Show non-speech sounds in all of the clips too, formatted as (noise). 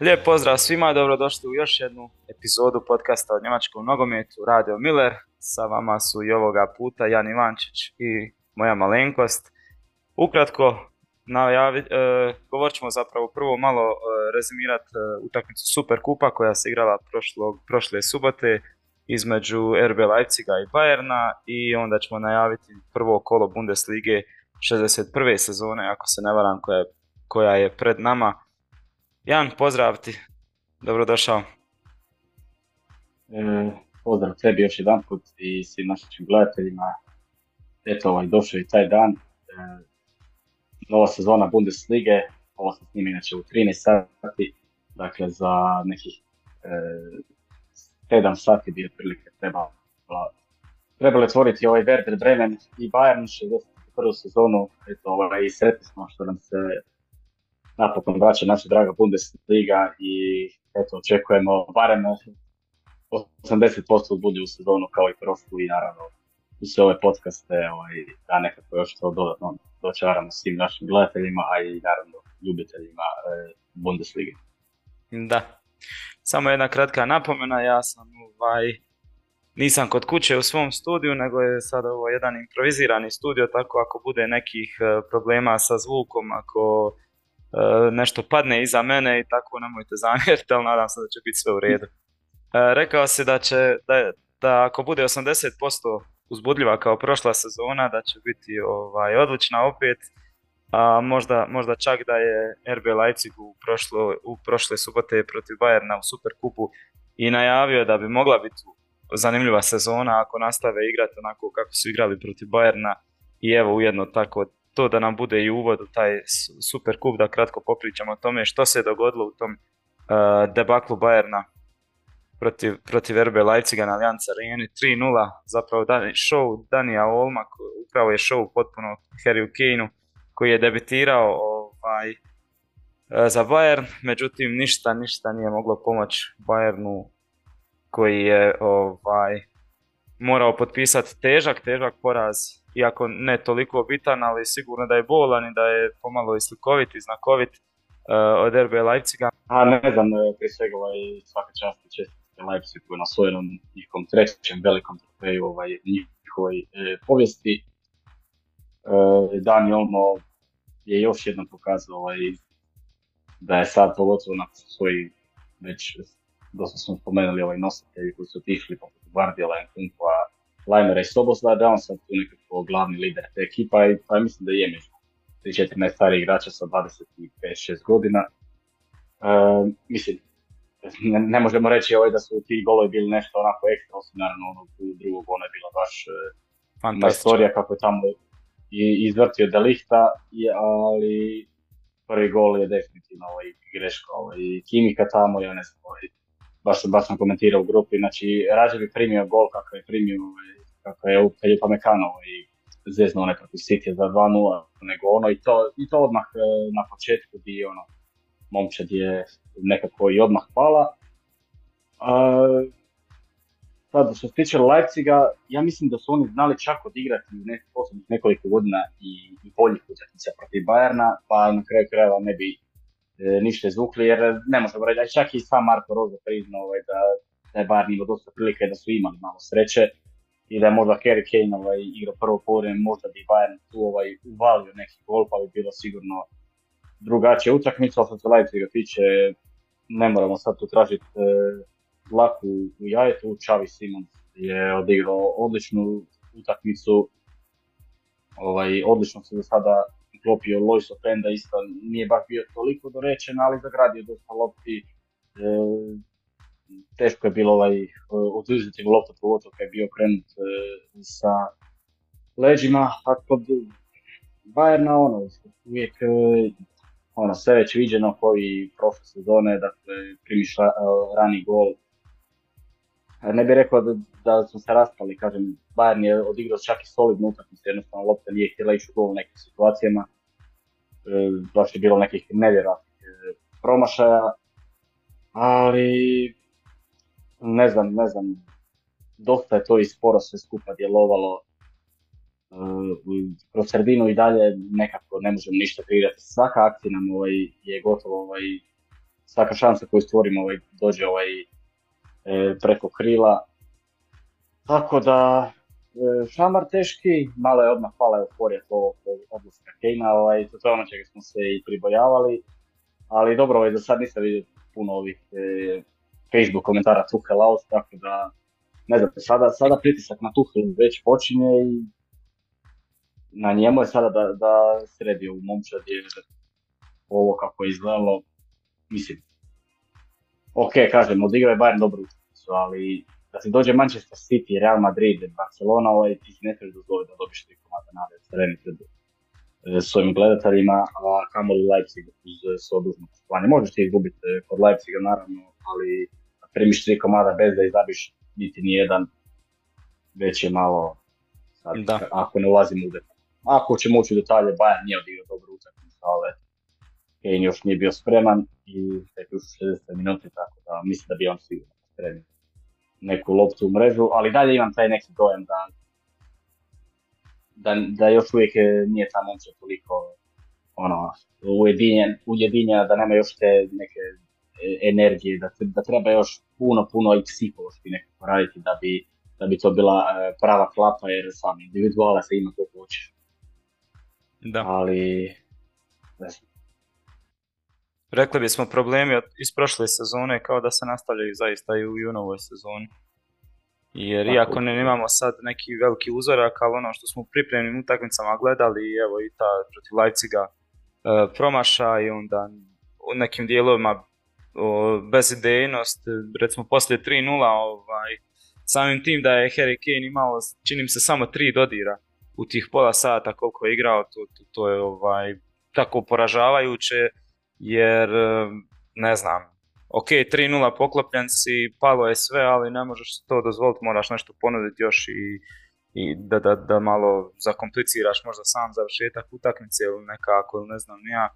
Lijep pozdrav svima, dobrodošli u još jednu epizodu podcasta o njemačkom nogometu Radio Miller. Sa vama su i ovoga puta Jan Ivančić i moja malenkost. Ukratko, najavi, e, govorit ćemo zapravo prvo malo e, rezimirati e, utakmicu Super Kupa koja se igrala prošlo, prošle subote između RB Leipziga i Bayerna i onda ćemo najaviti prvo kolo Bundeslige 61. sezone, ako se ne varam, koja, koja je pred nama. Jan, pozdrav ti. Dobrodošao. E, pozdrav tebi još jedan put i svim našim gledateljima. Eto, ovaj, došao i taj dan. E, nova sezona Bundeslige, ovo se snimi inače u 13 sati, dakle za nekih e, 7 sati bi otprilike trebalo trebali otvoriti ovaj Werder Bremen i Bayern 61. sezonu, eto ovaj, i sretni smo što nam se napokon vraća naša draga Bundesliga i eto očekujemo barem 80% budi u sezonu kao i prošlu i naravno u sve ove podcaste ovaj, da nekako još to dodatno dočaramo svim našim gledateljima, a i naravno ljubiteljima e, Bundeslige. Da. Samo jedna kratka napomena, ja sam ovaj, nisam kod kuće u svom studiju, nego je sada ovo jedan improvizirani studio, tako ako bude nekih e, problema sa zvukom, ako nešto padne iza mene i tako nemojte zamjeriti, ali nadam se da će biti sve u redu. E, rekao si da će, da, da ako bude 80% uzbudljiva kao prošla sezona, da će biti ovaj, odlična opet, a možda, možda čak da je RB Leipzig u, prošlo, u prošle subote protiv Bayerna u Superkupu i najavio da bi mogla biti zanimljiva sezona ako nastave igrati onako kako su igrali protiv Bayerna i evo ujedno tako to da nam bude i uvod u taj super kup da kratko popričamo o tome što se je dogodilo u tom uh, debaklu Bayerna protiv, protiv RB Leipziga na Allianz Areni. 3-0, zapravo dan, show Danija Olma, upravo je show potpuno Harry Kane koji je debitirao ovaj, uh, za Bayern, međutim ništa, ništa nije moglo pomoći Bayernu koji je ovaj, morao potpisati težak, težak poraz, iako ne toliko bitan, ali sigurno da je bolan i da je pomalo i slikovit i znakovit uh, od RB Leipziga. A ne znam, prije svega ovaj, svaka čast i čestite Leipzigu na svojom njihovom trećem velikom trofeju ovaj, njihovoj e, povijesti. E, Dani Olmo je još jednom pokazao ovaj, da je sad pogotovo na svoj već dosta smo spomenuli ovaj nositelji koji su otišli poput Guardiola, Nkunkua, Lajmera i Soboslava, da on sad tu nekako glavni lider te ekipa i pa mislim da je među 3-4 najstariji igrača sa 25-6 godina. E, mislim, ne, ne, možemo reći ovaj da su ti golovi bili nešto onako ekstra, osim naravno onog drugog, ono je bila baš e, istorija kako je tamo i, izvrtio Delihta, ali prvi gol je definitivno ovaj, greška. Ovaj, Kimika tamo, ja ne znam, ovaj, baš, baš sam komentirao u grupi, znači rađe bi primio gol kako je primio, ovaj, kako je je Pamekano i zezno onaj protiv City za 2-0, nego ono i to, i to odmah e, na početku bi ono, momčad je nekako i odmah pala. A, sad, što se tiče Leipziga, ja mislim da su oni znali čak odigrati u nekoliko godina i, i boljih utakmica protiv Bayerna, pa na kraju krajeva ne bi ništa izvukli, jer ne možemo reći, čak i sam Marko Roza priznao ovaj, da, da je bar imao dosta prilike da su imali malo sreće i da je možda Harry Kane ovaj, igrao prvo povrijeme, možda bi Bayern tu ovaj, uvalio neki gol, pa bi bilo sigurno drugačija utakmica, što se Leipziga tiče, ne moramo sad tu tražiti e, laku u jajetu, Čavi Simons je odigrao odličnu utakmicu, ovaj, odlično se do sada klopio Lois Openda isto nije baš bio toliko dorečen, ali zagradio dosta lopti. E, teško je bilo ovaj, oduzeti loptu pogotovo kad je bio krenut e, sa leđima, a kod Bayerna ono, uvijek e, ono, sve već viđeno koji prošle sezone, dakle primiš rani gol. Ne bih rekao da, da smo se raspali, kažem, Bayern je odigrao čak i solidnu utakmicu, jednostavno lopta nije htjela ići u gol u nekim situacijama. E, baš je bilo nekih nevjerojatnih e, promašaja, ali ne znam, ne znam, dosta je to i sporo sve skupa djelovalo. E, kroz sredinu i dalje nekako ne možemo ništa kreirati. Svaka akcija nam ovaj, je gotovo ovaj, svaka šansa koju stvorimo ovaj, dođe ovaj, preko krila. Tako da, šamar teški, malo je odmah pala euforija to odlaska Kejna, ovaj, to je ono čega smo se i pribojavali, ali dobro, ovaj, do sad nisam vidio puno ovih e, Facebook komentara Tuchel out, tako da ne znam, sada, sada pritisak na Tuchel već počinje i na njemu je sada da, da sredi u momčad jer ovo kako je izgledalo, mislim, ok, kažem, odigrao je Bayern dobru ali da se dođe Manchester City, Real Madrid, Barcelona, ovaj, ti ne treba dozvoliti da dobiš tri komada nade strani pred svojim gledateljima, a kamoli Leipzig uz svoj dužno poslovanje. Možeš ti izgubiti e, kod Leipziga naravno, ali primiš tri komada bez da izabiš niti ni jedan, već je malo, sad, da. ako ne ulazim u detalje. Ako ćemo ući u detalje, Bayern nije odigrao dobru utakmicu, ali Kane još nije bio spreman i tek u 60 minuti, tako da mislim da bi on sigurno spreman neku loptu u mrežu, ali dalje imam taj neki dojam da, da, da još uvijek nije ta momčad toliko ono, ujedinjen, ujedinjena, da nema još te neke e, energije, da, da treba još puno, puno i psihološki nekako raditi da bi, da bi to bila e, prava klapa, jer sam individuala se ima koliko hoćeš. Da. Ali, ne znam. Rekli bismo problemi iz prošle sezone kao da se nastavljaju zaista i u novoj sezoni. Jer iako ne imamo sad neki veliki uzorak, ali ono što smo u pripremnim utakmicama gledali, evo i ta protiv Leipziga e, promaša i onda u nekim dijelovima bezidejnost, recimo poslije 3-0, ovaj, samim tim da je Harry Kane imao, čini mi se, samo tri dodira u tih pola sata koliko je igrao, to, to, to je ovaj, tako poražavajuće jer ne znam, ok, 3-0 poklopljen si, palo je sve, ali ne možeš to dozvoliti, moraš nešto ponuditi još i, i da, da, da malo zakompliciraš možda sam završetak utakmice ili nekako, ili ne znam ja,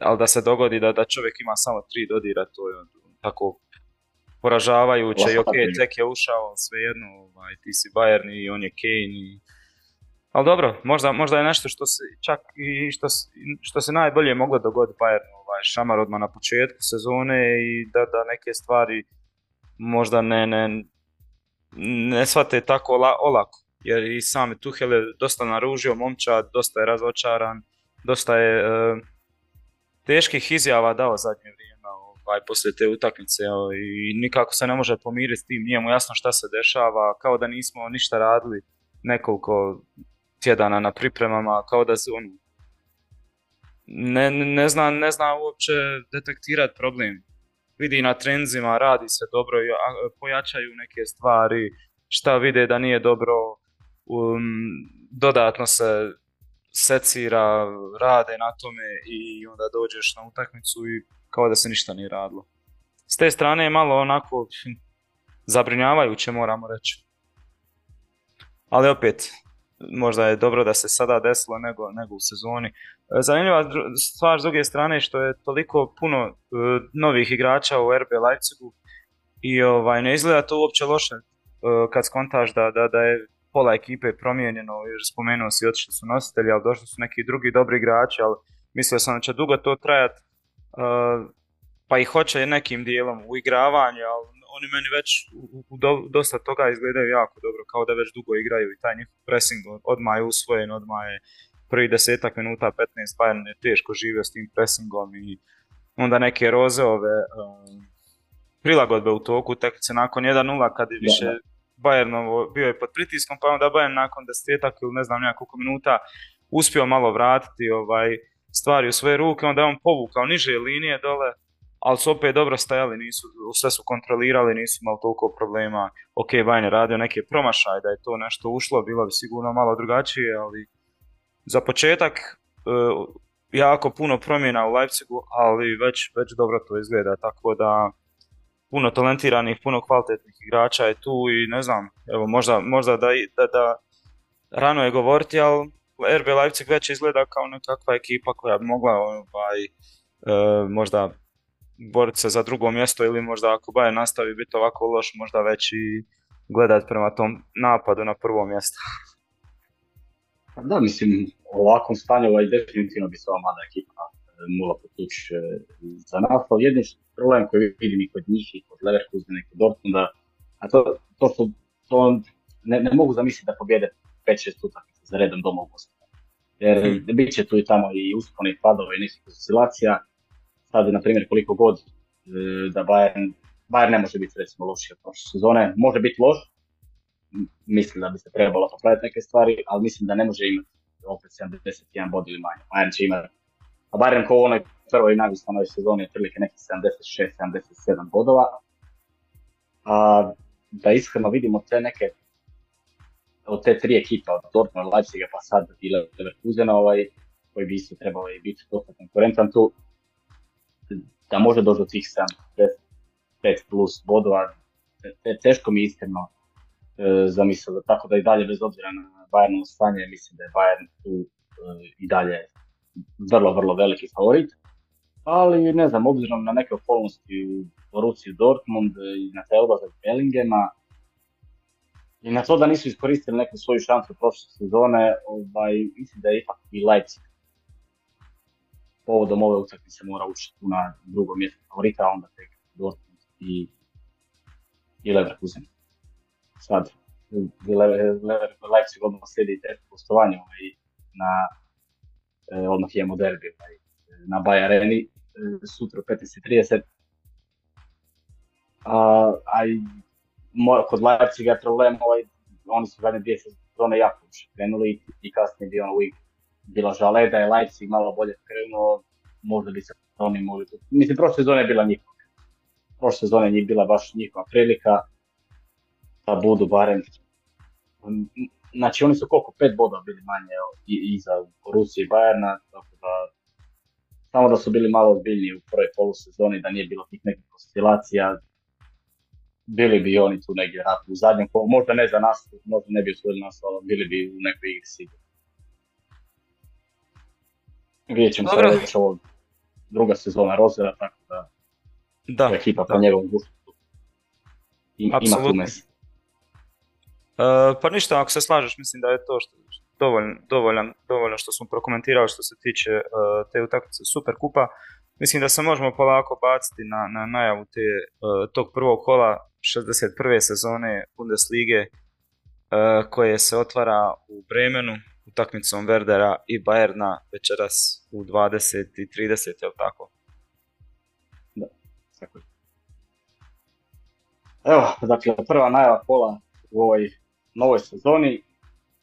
ali da se dogodi da, da čovjek ima samo tri dodira, to je tako poražavajuće i ok, tek je ušao, svejedno, ovaj, ti si Bayern i on je Kane i ali dobro, možda, možda je nešto što se čak i što, što se najbolje moglo dogoditi Bayernu, ovaj, šamar odmah na početku sezone i da, da neke stvari možda ne, ne, ne shvate tako olako. Jer i sami Tuhel je dosta naružio momčad, dosta je razočaran, dosta je e, teških izjava dao zadnje vrijeme ovaj, poslije te utakmice i nikako se ne može pomiriti s tim, nije mu jasno šta se dešava, kao da nismo ništa radili nekoliko tjedana na pripremama, kao da se on ne, ne, zna, ne zna uopće detektirati problem. Vidi na trenzima, radi se dobro, pojačaju neke stvari, šta vide da nije dobro, um, dodatno se secira, rade na tome i onda dođeš na utakmicu i kao da se ništa nije radilo. S te strane je malo onako hm, zabrinjavajuće moramo reći. Ali opet, možda je dobro da se sada desilo nego, nego u sezoni. E, zanimljiva stvar s druge strane što je toliko puno e, novih igrača u RB Leipzigu i ovaj, ne izgleda to uopće loše e, kad skontaš da, da, da je pola ekipe promijenjeno, jer spomenuo si otišli su nositelji, ali došli su neki drugi dobri igrači, ali mislio sam da će dugo to trajat, pa i hoće nekim dijelom u igravanju, ali oni meni već u, dosta toga izgledaju jako dobro, kao da već dugo igraju i taj njihov pressing odmah je usvojen, odmah je prvi desetak minuta, 15 Bayern je teško živio s tim pressingom i onda neke rozeove um, prilagodbe u toku utakmice nakon 1-0 kad je više Bayern bio je pod pritiskom, pa onda Bayern nakon desetak ili ne znam koliko minuta uspio malo vratiti ovaj, stvari u svoje ruke, onda je on povukao niže linije dole, ali su opet dobro stajali, nisu, sve su kontrolirali, nisu imali toliko problema. Ok, Bayern je radio neke promašaje, da je to nešto ušlo, bilo bi sigurno malo drugačije, ali za početak e, jako puno promjena u Leipzigu, ali već, već dobro to izgleda, tako da puno talentiranih, puno kvalitetnih igrača je tu i ne znam, evo možda, možda da, da, da rano je govoriti, ali RB Leipzig već izgleda kao nekakva ekipa koja bi mogla ovaj, e, možda boriti se za drugo mjesto ili možda ako Bayern nastavi biti ovako loš, možda već i gledati prema tom napadu na prvo mjesto. Pa da, mislim, u ovakvom stanju ovaj definitivno bi se ova mlada ekipa e, mula potući e, za nas, ali problem koji vidim i kod njih i kod Leverkusena i kod Dortmunda, a to, to su, to ne, ne mogu zamisliti da pobjede 5-6 utakmica za redom doma u Bosni. Jer hmm. bit će tu i tamo i usponi padova i nekih oscilacija. Sad, na primjer, koliko god e, da Bayern, Bayern ne može biti recimo lošiji od prošle sezone. Može biti loš, mislim da bi se trebalo popraviti neke stvari, ali mislim da ne može imati opet 71 bod ili manje. Bayern će imati, a Bayern ko u onoj prvoj navislanoj sezoni otprilike nekih 76-77 bodova. A da iskreno vidimo te neke od te tri ekipa, od Dortmund, Leipziga pa sad i Leverkusena, ovaj, koji bi isto trebao biti dosta konkurentan tu, da može doći do tih 75 plus bodova, te, teško mi iskreno e, zamislio, tako da i dalje bez obzira na Bayernovo stanje, mislim da je Bayern tu e, i dalje vrlo, vrlo veliki favorit. Ali ne znam, obzirom na neke okolnosti u Boruciju Dortmund i na taj odlazak Bellingema, i na to da nisu iskoristili neku svoju šansu prošle sezone, ovaj, mislim da je ipak i Leipzig povodom ove utakmice mora ući tu na drugo mjesto favorita, a onda tek Dortmund i, i Leverkusen. Sad, Leipzig odmah slijedi teško postovanje ovaj, na, eh, odmah imamo derbi ovaj, na Baja Areni, eh, sutra u 15.30. A, a kod Leipziga je problem, ovaj, oni su zadnje dvije sezone jako krenuli i kasnije bi ono uvijek bila žale da je Leipzig malo bolje krenuo, možda bi se oni mogli... Mislim, prošle sezone je bila njihova. Prošle sezone je bila baš njihova prilika da budu barem... Znači oni su koliko, pet boda bili manje iza Rusije i Bajerna, tako da samo da su bili malo ozbiljniji u prvoj polusezoni, da nije bilo tih nekih oscilacija, bili bi oni tu negdje u zadnjem možda ne za nas, možda ne bi osvojili nas, ali bili bi u nekoj igri sigurno. Vidjet ćemo se već ovo druga sezona Rozera, tako da, da ekipa po njegovom gustu ima tu mesi. Uh, pa ništa, ako se slažeš, mislim da je to što, dovoljno, dovoljno, dovoljno što smo prokomentirali što se tiče uh, te utakmice Super Kupa. Mislim da se možemo polako baciti na, na najavu te, uh, tog prvog kola 61. sezone Bundeslige uh, koje se otvara u Bremenu utakmicom Werdera i Bayerna večeras u 20 i 30, je tako? Da, tako je. Evo, dakle, prva najava kola u ovoj novoj sezoni.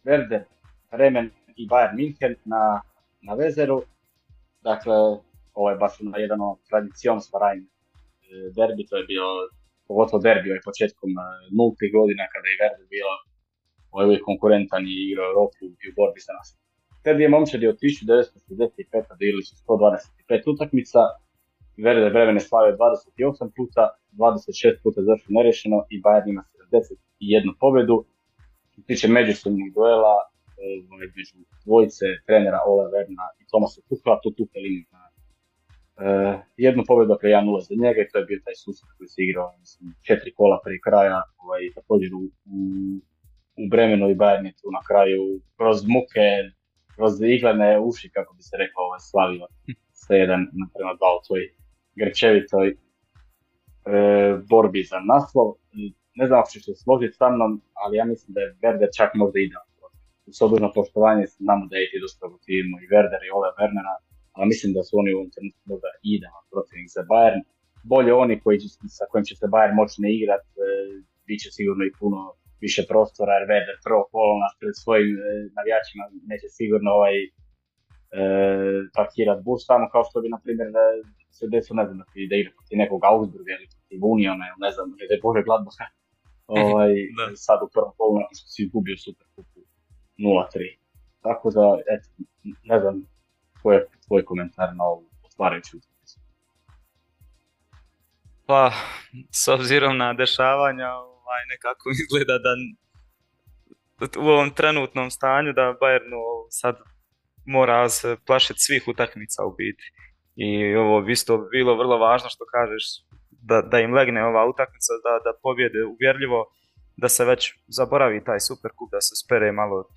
Werder, Bremen i Bayern München na, na Vezeru. Dakle, ovo je baš na jedan tradicion svarajn e, derbi, to je bio pogotovo derbi ovaj početkom e, nultih godina kada je Werder bio ovaj uvijek konkurentan i igrao Europu i u borbi za nas. Ted je momčadi od 1965. bili su 125 utakmica, Werder Bremen je slavio 28 puta, 26 puta završeno nerešeno i Bayern ima 71 pobjedu. Što se tiče međusobnih duela, ovaj, između dvojice trenera Ole Verna i Tomasa Tuchela, tu Tuchel ima Uh, jednu pobjedu dakle 1-0 za njega i to je bio taj susret koji se igrao mislim, četiri kola prije kraja, ovaj, također u, u, u Bremenu i Bayern tu na kraju kroz muke, kroz iglene uši kako bi se rekao ovaj, slavio sa jedan naprema dva u toj grčevitoj e, borbi za naslov. Ne znam ako ćeš se složiti sa mnom, ali ja mislim da je Werder čak možda idealan. S odužno poštovanje znamo da je i dosta timu i Werder i Ole Wernera, ali mislim da su oni u ovom trenutku možda idealan protivnik za Bayern. Bolje oni koji sa kojim će se Bayern moći ne igrati, e, bit će sigurno i puno više prostora, jer Werder prvo nas pred svojim e, navijačima neće sigurno ovaj e, parkirat bus tamo kao što bi, na primjer, da se desilo, ne znam, da igra protiv nekog Augsburga ili protiv Uniona, ne znam, (laughs) da je Bože Gladbach, ovaj, sad u prvom što si izgubio Super Kupu 0-3. Tako da, eto, ne znam, koji je tvoj komentar na ovu otvarajuću? Pa, s obzirom na dešavanja, ovaj, nekako (laughs) izgleda da u ovom trenutnom stanju da Bayernu sad mora se plašiti svih utakmica u biti. I ovo bi isto bilo vrlo važno što kažeš da, da im legne ova utakmica, da, da pobjede uvjerljivo, da se već zaboravi taj super kup, da se spere malo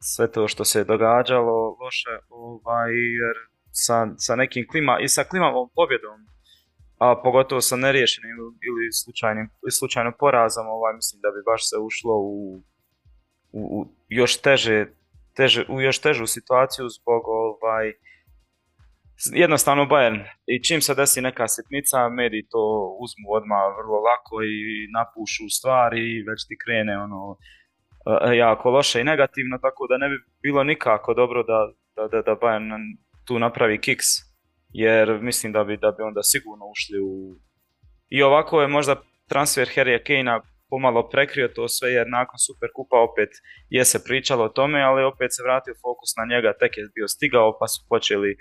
sve to što se je događalo loše, ovaj, jer sa, sa nekim klima i sa klimavom pobjedom, a pogotovo sa neriješenim ili slučajnim, slučajno porazom, ovaj, mislim da bi baš se ušlo u, u, još teže, teže, u još težu situaciju zbog ovaj, jednostavno Bayern. I čim se desi neka sitnica, mediji to uzmu odmah vrlo lako i napušu stvari i već ti krene ono e, jako loše i negativno, tako da ne bi bilo nikako dobro da, da, da, da Bayern tu napravi kiks, jer mislim da bi, da bi onda sigurno ušli u... I ovako je možda transfer Harrya Kanea pomalo prekrio to sve jer nakon Super Kupa opet je se pričalo o tome, ali opet se vratio fokus na njega, tek je bio stigao pa su počeli e,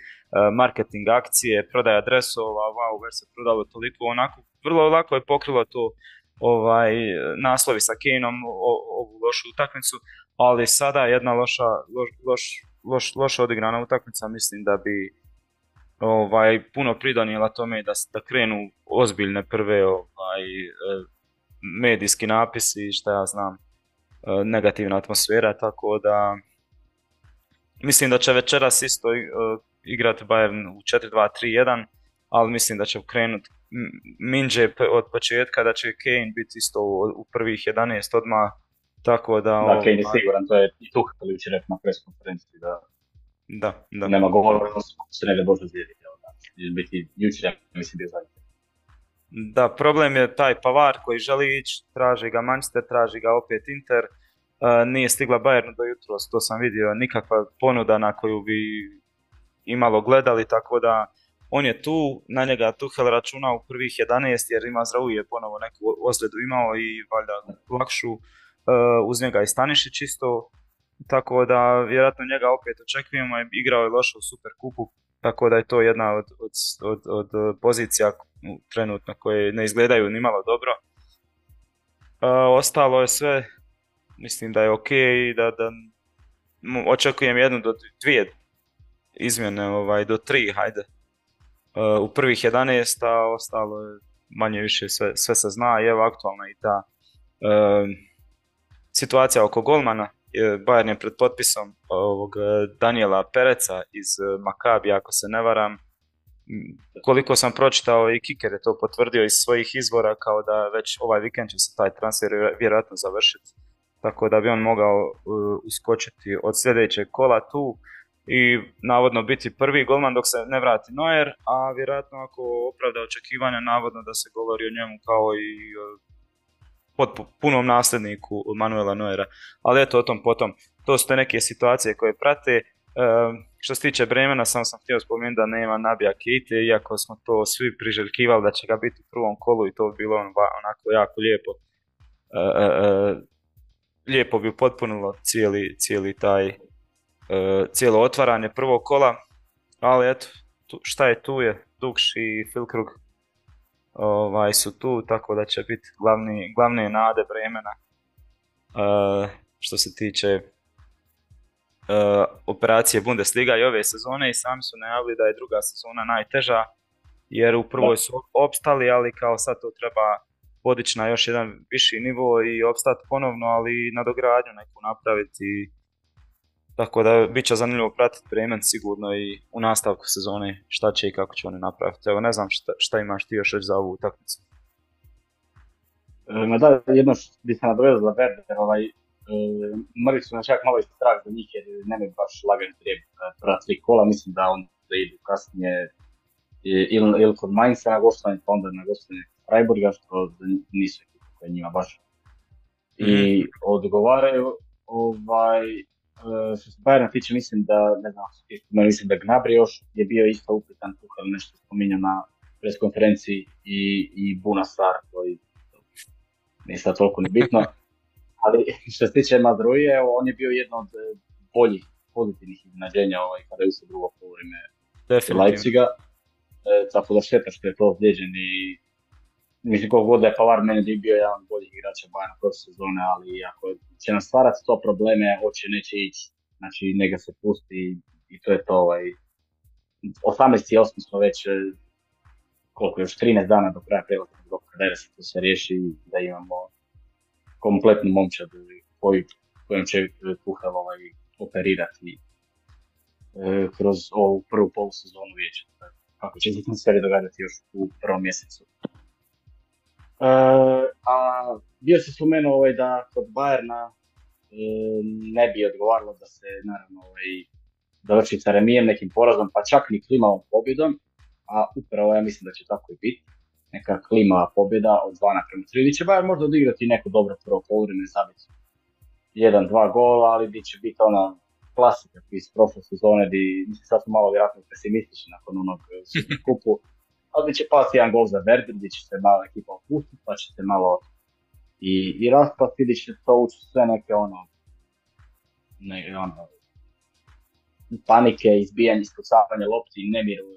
marketing akcije, prodaja dresova, wow, već se prodalo toliko, onako vrlo lako je pokrilo to ovaj, naslovi sa Kaneom ovu lošu utakmicu, ali sada jedna loša, loš, loš, loš, loša odigrana utakmica mislim da bi ovaj, puno pridonijela tome da, da krenu ozbiljne prve ovaj, e, medijski napisi, šta ja znam, e, negativna atmosfera, tako da mislim da će večeras isto e, igrati Bayern u 4-2-3-1, ali mislim da će krenuti Minđe od početka, da će Kane biti isto u prvih 11 odmah, tako da... Da, Kane je ovaj, siguran, to je i jučer rekao na pres konferenciji da, da, da. nema govora, se ne da Bože zvijedi. Biti jučer, mislim, bio zadnji. Da, problem je taj Pavar koji želi ići, traži ga Manchester, traži ga opet Inter, uh, nije stigla Bayern do jutros, to sam vidio, nikakva ponuda na koju bi imalo gledali, tako da on je tu, na njega Tuhel računa u prvih 11 jer ima je ponovo neku ozljedu imao i valjda lakšu, uh, uz njega i Stanišić isto, tako da vjerojatno njega opet očekujemo, igrao je loše u Super kupu, tako da je to jedna od, od, od, od pozicija trenutno koje ne izgledaju ni malo dobro. ostalo je sve, mislim da je ok da, da očekujem jednu do dvije izmjene, ovaj, do tri, hajde. u prvih 11, a ostalo je manje više sve, sve se zna i evo aktualna i ta situacija oko golmana. Bayern je pred potpisom ovog Daniela Pereca iz Makabi, ako se ne varam, koliko sam pročitao i Kiker je to potvrdio iz svojih izvora kao da već ovaj vikend će se taj transfer vjerojatno završiti. Tako da bi on mogao uskočiti od sljedećeg kola tu i navodno biti prvi golman dok se ne vrati Neuer, a vjerojatno ako opravda očekivanja navodno da se govori o njemu kao i uh, punom nasljedniku Manuela Neuera. Ali eto o tom potom. To su te neke situacije koje prate. Uh, što se tiče Bremena, samo sam htio spomenuti da nema Nabija Kite, iako smo to svi priželjkivali da će ga biti u prvom kolu i to bi bilo onako jako lijepo. E, e, e, lijepo bi potpunilo cijeli, cijeli taj cijelo otvaranje prvog kola, ali eto, šta je tu je, Dukš i Filkrug ovaj, su tu, tako da će biti glavni, glavne nade Bremena što se tiče uh, operacije Bundesliga i ove sezone i sami su najavili da je druga sezona najteža jer u prvoj su opstali, ali kao sad to treba podići na još jedan viši nivo i opstati ponovno, ali nadogradnju neku napraviti. Tako da bit će zanimljivo pratiti Bremen sigurno i u nastavku sezone šta će i kako će oni napraviti. Evo ne znam šta, šta imaš ti još reći za ovu utakmicu. E, ma da, jedno što bi se nadovezao za Werder, ovaj, Mrli su na čak malo i strah za njih jer nemaju baš lagan trijeb prva tri kola, mislim da on da idu kasnije ili, ili kod Mainza na gostovanje, pa onda na gostovanje Freiburga, što nisu ekipe koje njima baš i mhm. odgovaraju. Ovaj, e, što se Bayerna tiče, mislim da, ne znam, mislim da Gnabry još je bio isto upitan tu kada nešto spominjao na pres konferenciji i, i Buna Star koji nije sad toliko ni bitno. Ali (laughs) što se tiče Madruje, on je bio jedno od e, boljih pozitivnih iznenađenja ovaj, kada je u drugo povrime Leipziga. E, tako da šteta što je to ozlijeđen i mislim koliko god da je Pavar meni bi bio jedan od boljih igrača Bajana prošle sezone, ali ako će nam stvarati to probleme, hoće neće ići, znači neka se pusti i to je to. Ovaj. 18. i 8. smo već e, koliko još 13 dana do kraja prijelaznog roka da se to se riješi da imamo kompletnu momčad koji, kojim će Tuhel ovaj, operirati e, kroz ovu prvu polusezonu vijeća. kako će se transferi događati još u prvom mjesecu. E, a bio se spomenuo ovaj, da kod Bayerna e, ne bi odgovaralo da se naravno ovaj, završi sa remijem nekim porazom, pa čak ni klimavom pobjedom, a upravo ja mislim da će tako i biti. Neka klima pobjeda od 2 naprema 3, gdje će Bayern možda odigrati neko dobro prvo poluvreme, zabiti jedan, dva gola, ali gdje će biti ona klasika iz prošle sezone, di, mislim sad smo malo vjerojatno pesimistični nakon onog kupu, ali će pasti jedan gol za Werder, gdje će se malo ekipa opustiti, pa će se malo i, i raspasti, gdje će to ući sve neke ono, ne, ono, panike, izbijanje, ispucavanje lopti, nemir u,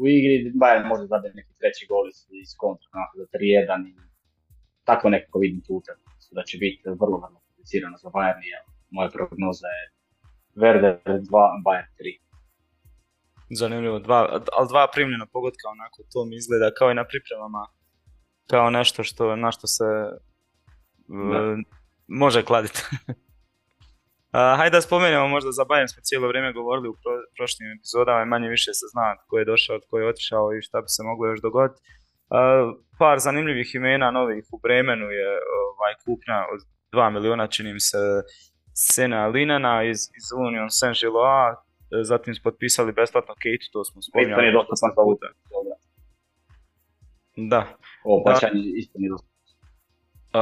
u igri, Bayern može zadati neki treći gol iz, iz kontra, onako za 3-1 i tako nekako vidim tu utakmicu, da će biti vrlo, vrlo komplicirano za Bayern, jer moja prognoza je Werder 2, Bayern 3. Zanimljivo, dva, ali dva primljena pogotka, onako to mi izgleda kao i na pripremama, kao nešto što, na što se uh, može kladiti. (laughs) hajde da spomenemo možda za Bayern smo cijelo vrijeme govorili u pro, prošlim epizodama i manje više se zna tko je došao, tko je otišao i šta bi se moglo još dogoditi. par zanimljivih imena novih u Bremenu je ovaj, kupnja od 2 miliona, čini mi se, Sena Linena iz, iz Union Saint-Gillois, zatim smo potpisali besplatno Kate, to smo spominjali. je dosta sam puta. Da. Ovo plaćanje isto nije dosta.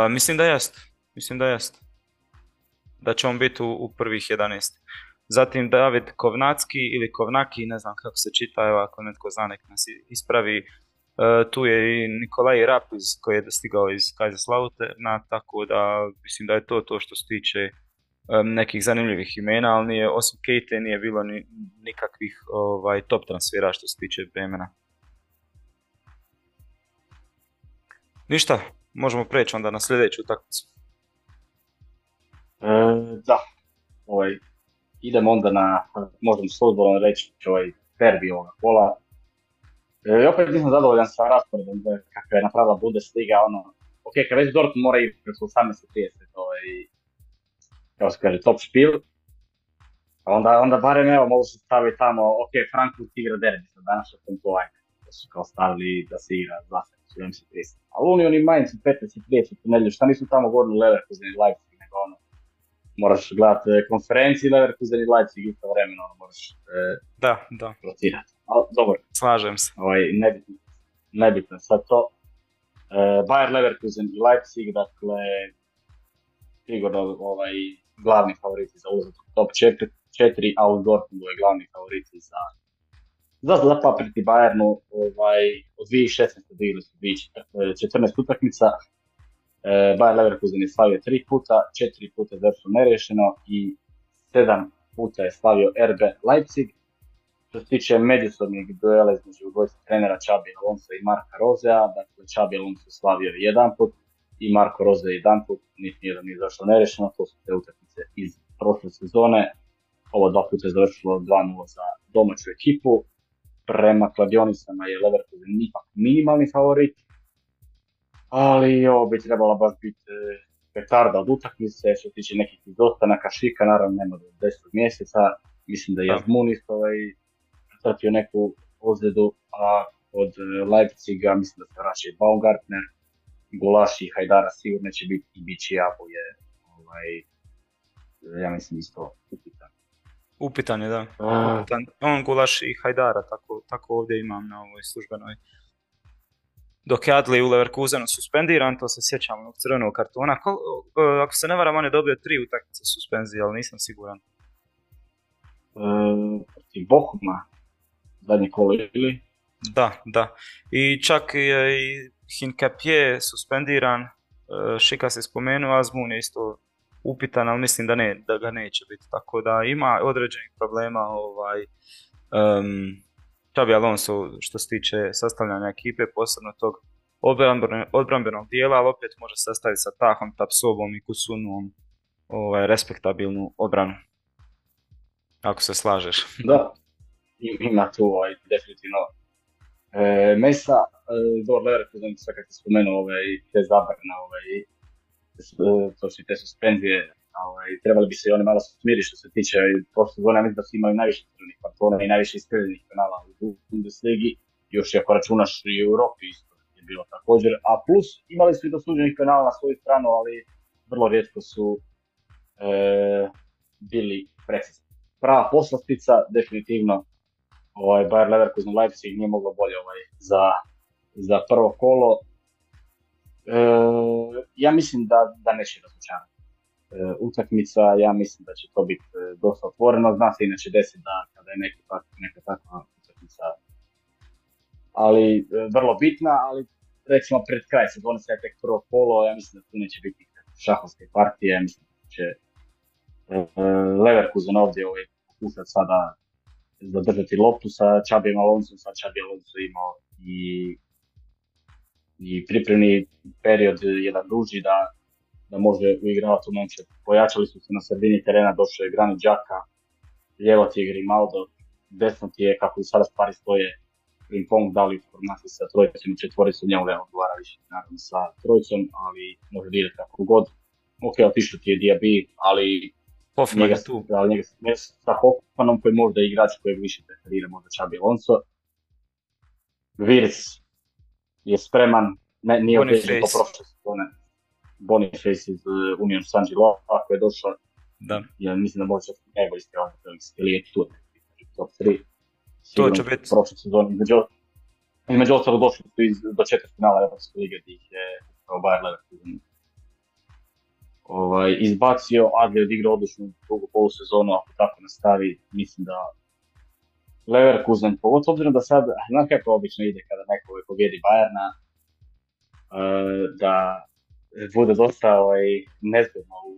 Mislim da jest. Mislim da jest da će on biti u, u prvih 11. Zatim David Kovnacki ili Kovnaki, ne znam kako se čita, evo ako netko zna nek nas ispravi. E, tu je i Nikolaj Rap iz, koji je stigao iz na tako da mislim da je to to što se tiče nekih zanimljivih imena, ali nije, osim Kate nije bilo ni, nikakvih ovaj, top transfera što se tiče vremena. Ništa, možemo preći onda na sljedeću utakmicu. E, da, ovaj, idemo onda na, možemo slobodno reći, ovaj derbi ovoga kola. E, opet nisam zadovoljan sa rasporedom kako je napravila Bundesliga, ono, ok, kad već Dortmund mora i preko 18.30, ovaj, kao se kaže, top špil, onda, onda barem evo mogu se staviti tamo, ok, Frankfurt igra derbi sa današnjom ajde, da su kao stavili da se igra 20.30. Ali Union i Mainz u 15.30 nedjelju, šta nisu tamo govorili Leverkusen i Leipzig, nego ono, moraš gledati e, konferenciji Leverkusen i Leipzig isto vremena, ono moraš e, da, da. rotirati. Ali dobro. Slažem se. Ovaj, nebitno, nebitno sad to. E, Bayer Leverkusen i Leipzig, dakle, sigurno ovaj, glavni favoriti za uzet top 4, 4 a u Dortmundu je glavni favoriti za za zapapriti Bayernu ovaj, od 2016. bili su 14 utakmica, E, Bayer Leverkusen je slavio tri puta, četiri puta je nerešeno i sedam puta je slavio RB Leipzig. Što se tiče međusobnih duela između dvojstva trenera Čabi Alonso i Marka Rozea, dakle Čabi Alonso slavio jedan put i Marko Roze jedan put, niti jedan nije završilo nerešeno, to su te utakmice iz prošle sezone. Ovo dva puta je završilo 2-0 za domaću ekipu. Prema kladionicama je Leverkusen ipak minimalni favorit, ali ovo bi trebala baš biti e, petarda od utakmice, što se tiče nekih izostanaka, Šika naravno nema do 10. mjeseca, mislim da je Jazmunis ovaj, trpio neku ozljedu, a od e, Leipziga mislim da se vraća i Baumgartner, Gulaš i Hajdara sigurno će biti i Bići Jabu je, ovaj, ja mislim isto upitan. Upitan je, da. Upitan. On Gulaš i Hajdara, tako, tako ovdje imam na ovoj službenoj dok je Adli u Leverkusenu suspendiran, to se sjećam onog crvenog kartona. E, ako se ne varam, on je dobio tri utakmice suspenzije, ali nisam siguran. E, Bohuma, zadnji kolo ili? Da, da. I čak je i Hinkapje suspendiran, e, Šika se spomenuo, Azmun je isto upitan, ali mislim da, ne, da ga neće biti. Tako da ima određenih problema ovaj, um, Xabi Alonso što se tiče sastavljanja ekipe, posebno tog odbrambenog dijela, ali opet može sastaviti sa Tahom, Tapsobom i Kusunom ovaj, respektabilnu obranu. Ako se slažeš. Da, ima tu ovaj, definitivno e, Mesa, e, Dor Leverkusen, sve kako spomenuo ovaj, te zabrane, ovaj, e, to su te suspenzije, ovaj, trebali bi se i oni malo smiriti što se tiče prošle sezone, mislim da su imali najviše crvenih kartona i najviše iskrivljenih penala u Bundesligi, još i ako računaš i u Europi isto je bilo također, a plus imali su i dosuđenih penala na svoju stranu, ali vrlo rijetko su e, bili precizni. Prava poslastica, definitivno, ovaj, Bayer Leverkusen Leipzig nije moglo bolje ovaj, za, za prvo kolo. E, ja mislim da, da neće razočarati. E, utakmica, ja mislim da će to biti e, dosta otvoreno. Zna se inače desiti da kada je neka, neka takva utakmica ali e, vrlo bitna, ali recimo pred kraj se tek prvo kolo, ja mislim da tu neće biti šahovske partije, ja mislim da će Leverkusen ovdje ovaj, pokušati sada zadržati loptu sa Čabijem Alonso, sa Čabi Alonso imao i, i pripremni period jedan duži da, da može uigravati u momče. Pojačali su se na sredini terena, došao je Granit Đaka, lijevo ti je Grimaldo, desno ti je, kako i sada stvari stoje, Pong dali formaciju sa trojicom i četvoricom, njemu ne odgovara više naravno sa trojicom, ali može vidjeti kako god. Ok, otišao ti je Diaby, ali Hoffman njega, tu. Ali njega sa Hoffmanom koji možda je igrač kojeg više preferira, možda Čabi Alonso. Virs je spreman, ne, nije otežen po prošle sezone. Boniface iz uh, Union San ako je došao, da. ja mislim da može najbolji strelac ili je tu top 3. To će biti. Prošle sezone, između, između ostalog došli su iz, do četiri finala Evropske lige gdje ih je Bayer Leverkusen ovaj, izbacio, Adli odigrao odličnu drugu polusezonu, ako tako nastavi, mislim da Leverkusen, pogotovo obzirom da sad, znam kako obično ide kada neko ovaj, pobjedi Bayerna, uh, da bude dosta ovaj, nezgodno u,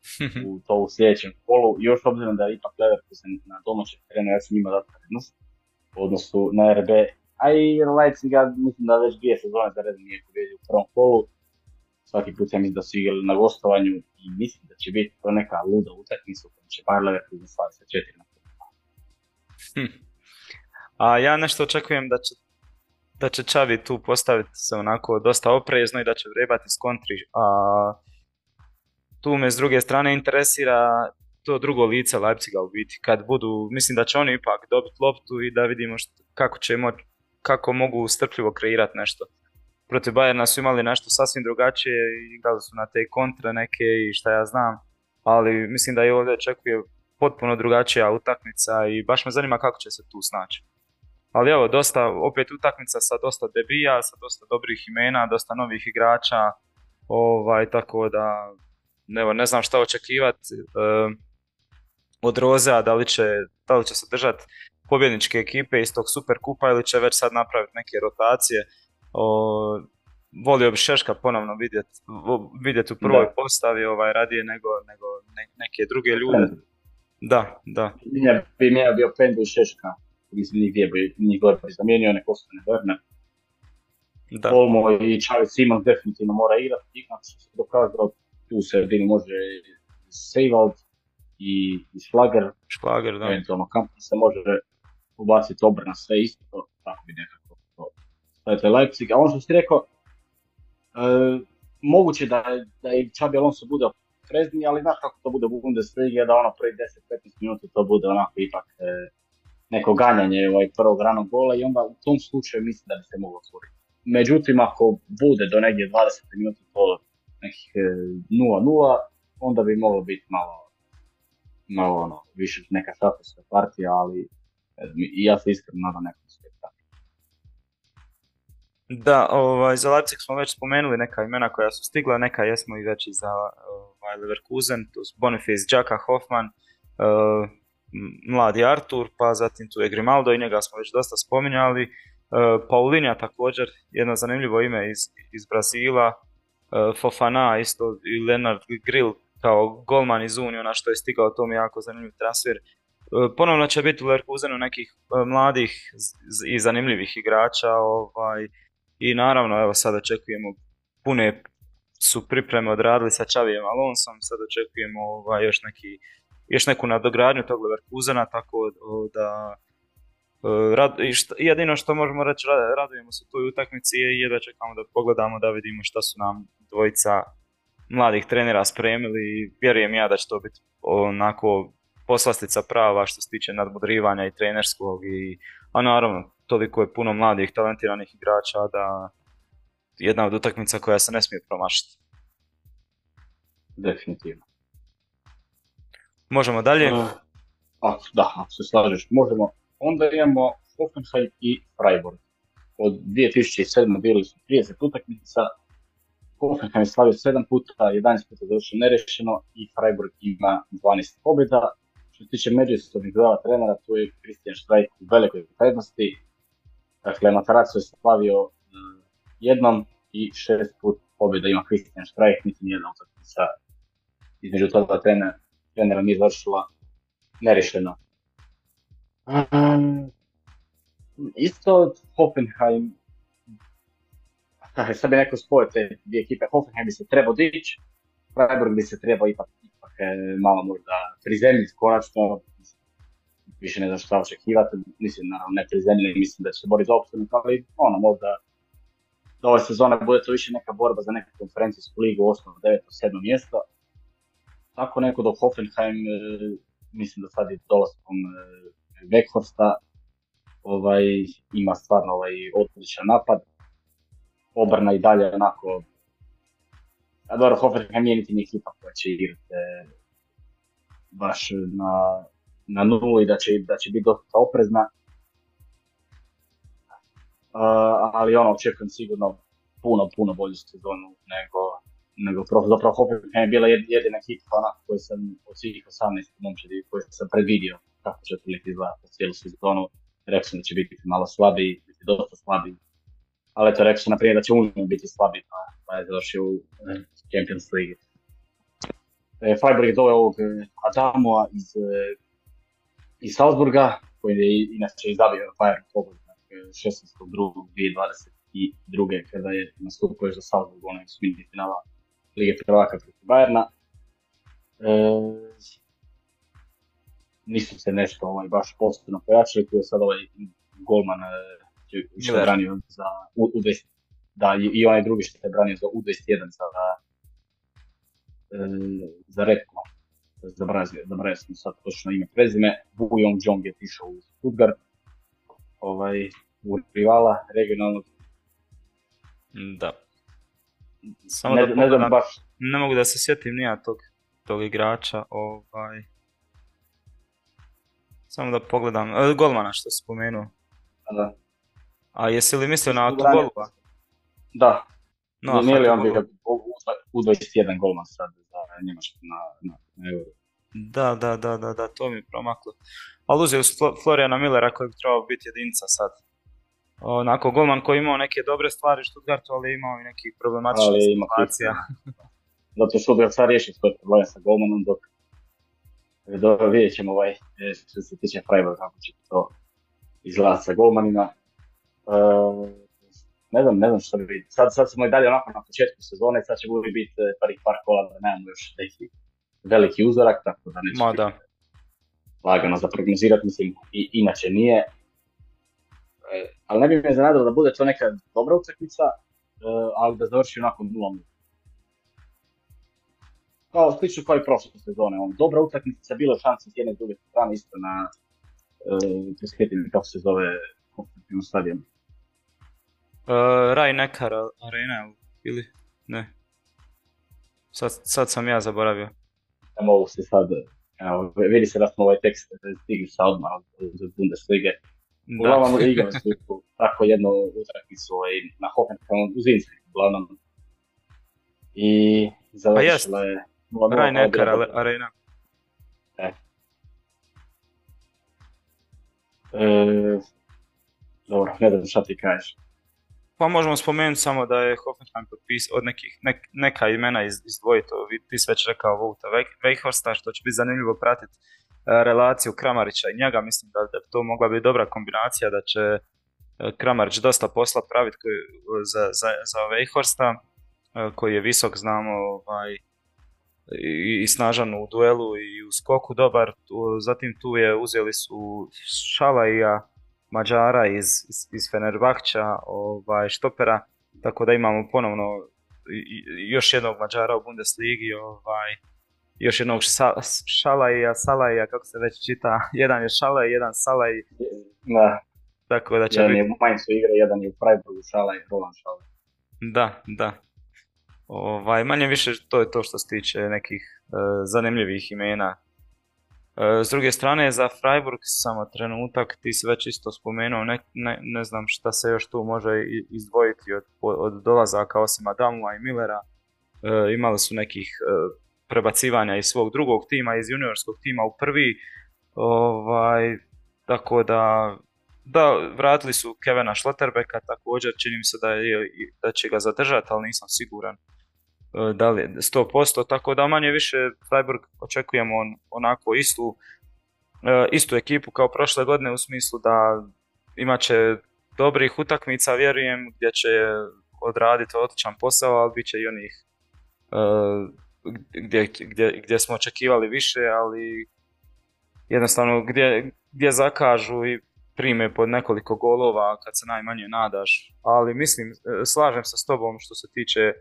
(laughs) u to u sljedećem kolu, još obzirom da je ipak Leverkusen na domaćem terenu, ja sam njima dati prednost u odnosu na RB, a i Leipziga mislim da već dvije sezone za redom nije pobjedio u prvom kolu, svaki put ja mislim da su igrali na gostovanju i mislim da će biti to neka luda utakmica koja će Bayer Leverkusen stvari sa četiri na hm. A ja nešto očekujem da će da će Čavi tu postaviti se onako dosta oprezno i da će vrebati s kontri. A tu me s druge strane interesira to drugo lice Leipziga u biti. Kad budu, mislim da će oni ipak dobiti loptu i da vidimo što, kako će kako mogu strpljivo kreirati nešto protiv Bayerna su imali nešto sasvim drugačije i igrali su na te kontre neke i šta ja znam, ali mislim da i ovdje očekuje potpuno drugačija utakmica i baš me zanima kako će se tu snaći. Ali evo, dosta, opet utakmica sa dosta debija, sa dosta dobrih imena, dosta novih igrača, ovaj, tako da evo, ne znam šta očekivati uh, od Rozea, da li će, da li će se držati pobjedničke ekipe iz tog super kupa ili će već sad napraviti neke rotacije o, volio bi Šeška ponovno vidjeti vidjet u prvoj da. postavi ovaj, radije nego, nego neke druge ljude. Da, da. Nije bi mija bio Pendu i Šeška. Mislim, njih bi, njih gore bi zamijenio, neko ostane Werner. Da. Olmo i Čavi Simon definitivno mora igrati, igrati se dokazao, tu se jedini može Seivald i, i Šlager. Šlager, da. Eventualno Kampi se može ubaciti obrana sve isto, tako bi nekako dakle Leipzig, a ono što si rekao, e, moguće da, da i Čabi Alonso bude frezni, ali znaš kako to bude u Bundesliga, da ono prvi 10-15 minuta to bude onako ipak e, neko ganjanje ovaj prvog ranog gola i onda u tom slučaju mislim da bi se moglo otvoriti. Međutim, ako bude do negdje 20 minuta to nekih 0-0, e, onda bi moglo biti malo, malo ono, više neka šatorska partija, ali ja se iskreno nadam nekom da, ovaj, za Leipzig smo već spomenuli neka imena koja su stigla, neka jesmo i već i za ovaj, Leverkusen, tu su Boniface, Jaka, Hoffman, uh, mladi Artur, pa zatim tu je Grimaldo i njega smo već dosta spominjali. Uh, Paulinja također, jedno zanimljivo ime iz, iz Brazila, uh, Fofana isto i Leonard Grill kao golman iz Uniona što je stigao, to mi jako zanimljiv transfer. Ponovno će biti u Leverkusenu nekih mladih i zanimljivih igrača, ovaj, i naravno, evo sad očekujemo pune su pripreme odradili sa Čavijem Alonsom, sad očekujemo ovaj, još, neki, još neku nadogradnju tog Leverkusena, tako da e, Rad, jedino što možemo reći, radujemo se toj utakmici je da čekamo da pogledamo da vidimo šta su nam dvojica mladih trenera spremili i vjerujem ja da će to biti onako poslastica prava što se tiče nadmudrivanja i trenerskog i a naravno toliko je puno mladih talentiranih igrača da jedna od utakmica koja se ne smije promašiti. Definitivno. Možemo dalje? Uh, a, da, ako se slažeš, možemo. Onda imamo Hoffenheim i Freiburg. Od 2007. bili su 30 utakmica, Hoffenheim je slavio 7 puta, 11 puta završio nerešeno i Freiburg ima 12 pobjeda. Što se tiče međusobnih dva trenera, tu je Christian Streich u velikoj prednosti. Dakle, Matarazzo je slavio mm, jednom i šest put pobjeda. Ima Christian Streich, niti nijedna utakmica između toga trenera, trenera nije završila nerešeno. Um, isto Hoffenheim. Sad bi neko spojio te dvije ekipe, Hoffenheim bi se trebao dići, Freiburg bi se trebao ipak, ipak e, malo možda prizemljiti konačno, više ne znam šta očekivati, mislim naravno ne prizemljeni, mislim da će se boriti za opstanak, ali ono možda da ove sezone bude to više neka borba za neku konferencijsku ligu, 8. 9. 7. mjesto. Tako neko do Hoffenheim, e, mislim da sad je dolaskom Weghorsta, e, ovaj, ima stvarno ovaj, odličan napad obrna i dalje onako a dobro, Hoffenheim nije niti ekipa koja će igrati e, baš na, na nulu i da će, da će biti dosta oprezna. Uh, ali ono, očekujem sigurno puno, puno bolju sezonu nego, nego prof. Zapravo Hoffenheim je bila jedina ekipa onako koju sam od svih 18 momčadi koju sam predvidio kako će otprilike izgledati cijelu sezonu. Rekao sam da će biti malo slabiji, biti dosta slabiji ali eto rekao sam naprijed da će Union biti slabi, pa, pa je završio u Champions League. E, Freiburg je doveo ovog Adamoa iz, eh, iz Salzburga, koji je inače izabio Bayern Pobog 16.2.2022. kada je nastupio za Salzburg, onaj su finala Lige prvaka protiv Bayerna. E, nisu se nešto ovaj, baš posebno pojačali, tu je sad ovaj golman što je branio za U, 20 da, i, onaj drugi što je branio za U21 za, e, za Redko, zabrazio, zabrazio sam sad točno ime prezime, Wu Yong Jong je tišao u Stuttgart, ovaj, u rivala regionalnog. Da. Samo ne, da ne, znam baš. ne mogu da se sjetim nija tog, tog igrača, ovaj... Samo da pogledam, e, golmana što si spomenuo. Da. A jesi li mislio na Autogolova? Da. No, Nije li on bio u 21 golman sad Njemačku na, na, na Euro? Da, da, da, da, da, to mi je promaklo. Ali uzeo su Florijana Millera koji bi trebao biti jedinca sad. Onako, golman koji imao neke dobre stvari Stuttgartu, ali imao i nekih problematičnih situacija. (laughs) Zato što Stuttgart sad riješi svoje probleme sa golmanom, dok dobro, vidjet ćemo ovaj, e, što se tiče Freiburg, kako će to izgledati sa golmanima. Uh, ne znam, ne znam što bi sad, sad smo i dalje onako na početku sezone, sad će uvijek biti e, prvih par kola da nemamo još neki veliki uzorak, tako da neće Ma, da. lagano za prognozirati, mislim, i, inače nije. E, ali ne bi me zanadilo da bude to neka dobra utakmica, e, ali da završi onako nulom. Kao slično kao i prošle sezone, on, dobra utakmica, bilo šanse s jedne druge strane isto na, e, kako se zove, na stadionu. Uh, Raj Nekar Arena ili ne? Sad, sad sam ja zaboravio. Ne mogu se sad, evo, vidi se da smo ovaj tekst stigli sa odmah od Bundeslige. Uglavnom (laughs) igrali su tako jednu utakmicu ovaj, na Hoffenheimu u Zinski, uglavnom. I završila pa je... Raj Nekar Arena. E. E, dobro, ne znam šta ti kažeš. Pa možemo spomenuti samo da je Hoffenheim potpisao od nekih, neka imena iz, izdvojiti, ti si već rekao Vouta Weichhorsta, što će biti zanimljivo pratiti e, relaciju Kramarića i njega, mislim da, da to mogla biti dobra kombinacija, da će e, Kramarić dosta posla praviti za, za, za Weichhorsta, e, koji je visok, znamo, ovaj, i, snažan u duelu i u skoku dobar, zatim tu je uzeli su Šalaija, Mađara iz, iz, iz Fenerbahča, ovaj, štopera, tako da imamo ponovno još jednog Mađara u Bundesligi, ovaj, još jednog Šalaja, Salaja, kako se već čita, (laughs) jedan je Šalaj, jedan Salaj. Da. Tako da će jedan je u Mainzu igra, jedan je u Freiburgu Šalaj, Roland Šalaj. Da, da. Ovaj, manje više to je to što se tiče nekih uh, zanimljivih imena. Uh, s druge strane, za Freiburg samo trenutak, ti si već isto spomenuo, ne, ne, ne znam šta se još tu može izdvojiti od, od dolazaka osim Adamua i Millera. Uh, imali su nekih prebacivanja iz svog drugog tima, iz juniorskog tima u prvi. Ovaj, tako da, da, vratili su Kevina Schlotterbecka također, čini mi se da, je, da će ga zadržati, ali nisam siguran e, da li je 100%, tako da manje više Freiburg očekujemo on, onako istu, e, istu ekipu kao prošle godine u smislu da imat će dobrih utakmica, vjerujem, gdje će odraditi odličan posao, ali bit će i onih e, gdje, gdje, gdje smo očekivali više, ali jednostavno gdje, gdje zakažu i prime pod nekoliko golova kad se najmanje nadaš. Ali mislim, e, slažem se s tobom što se tiče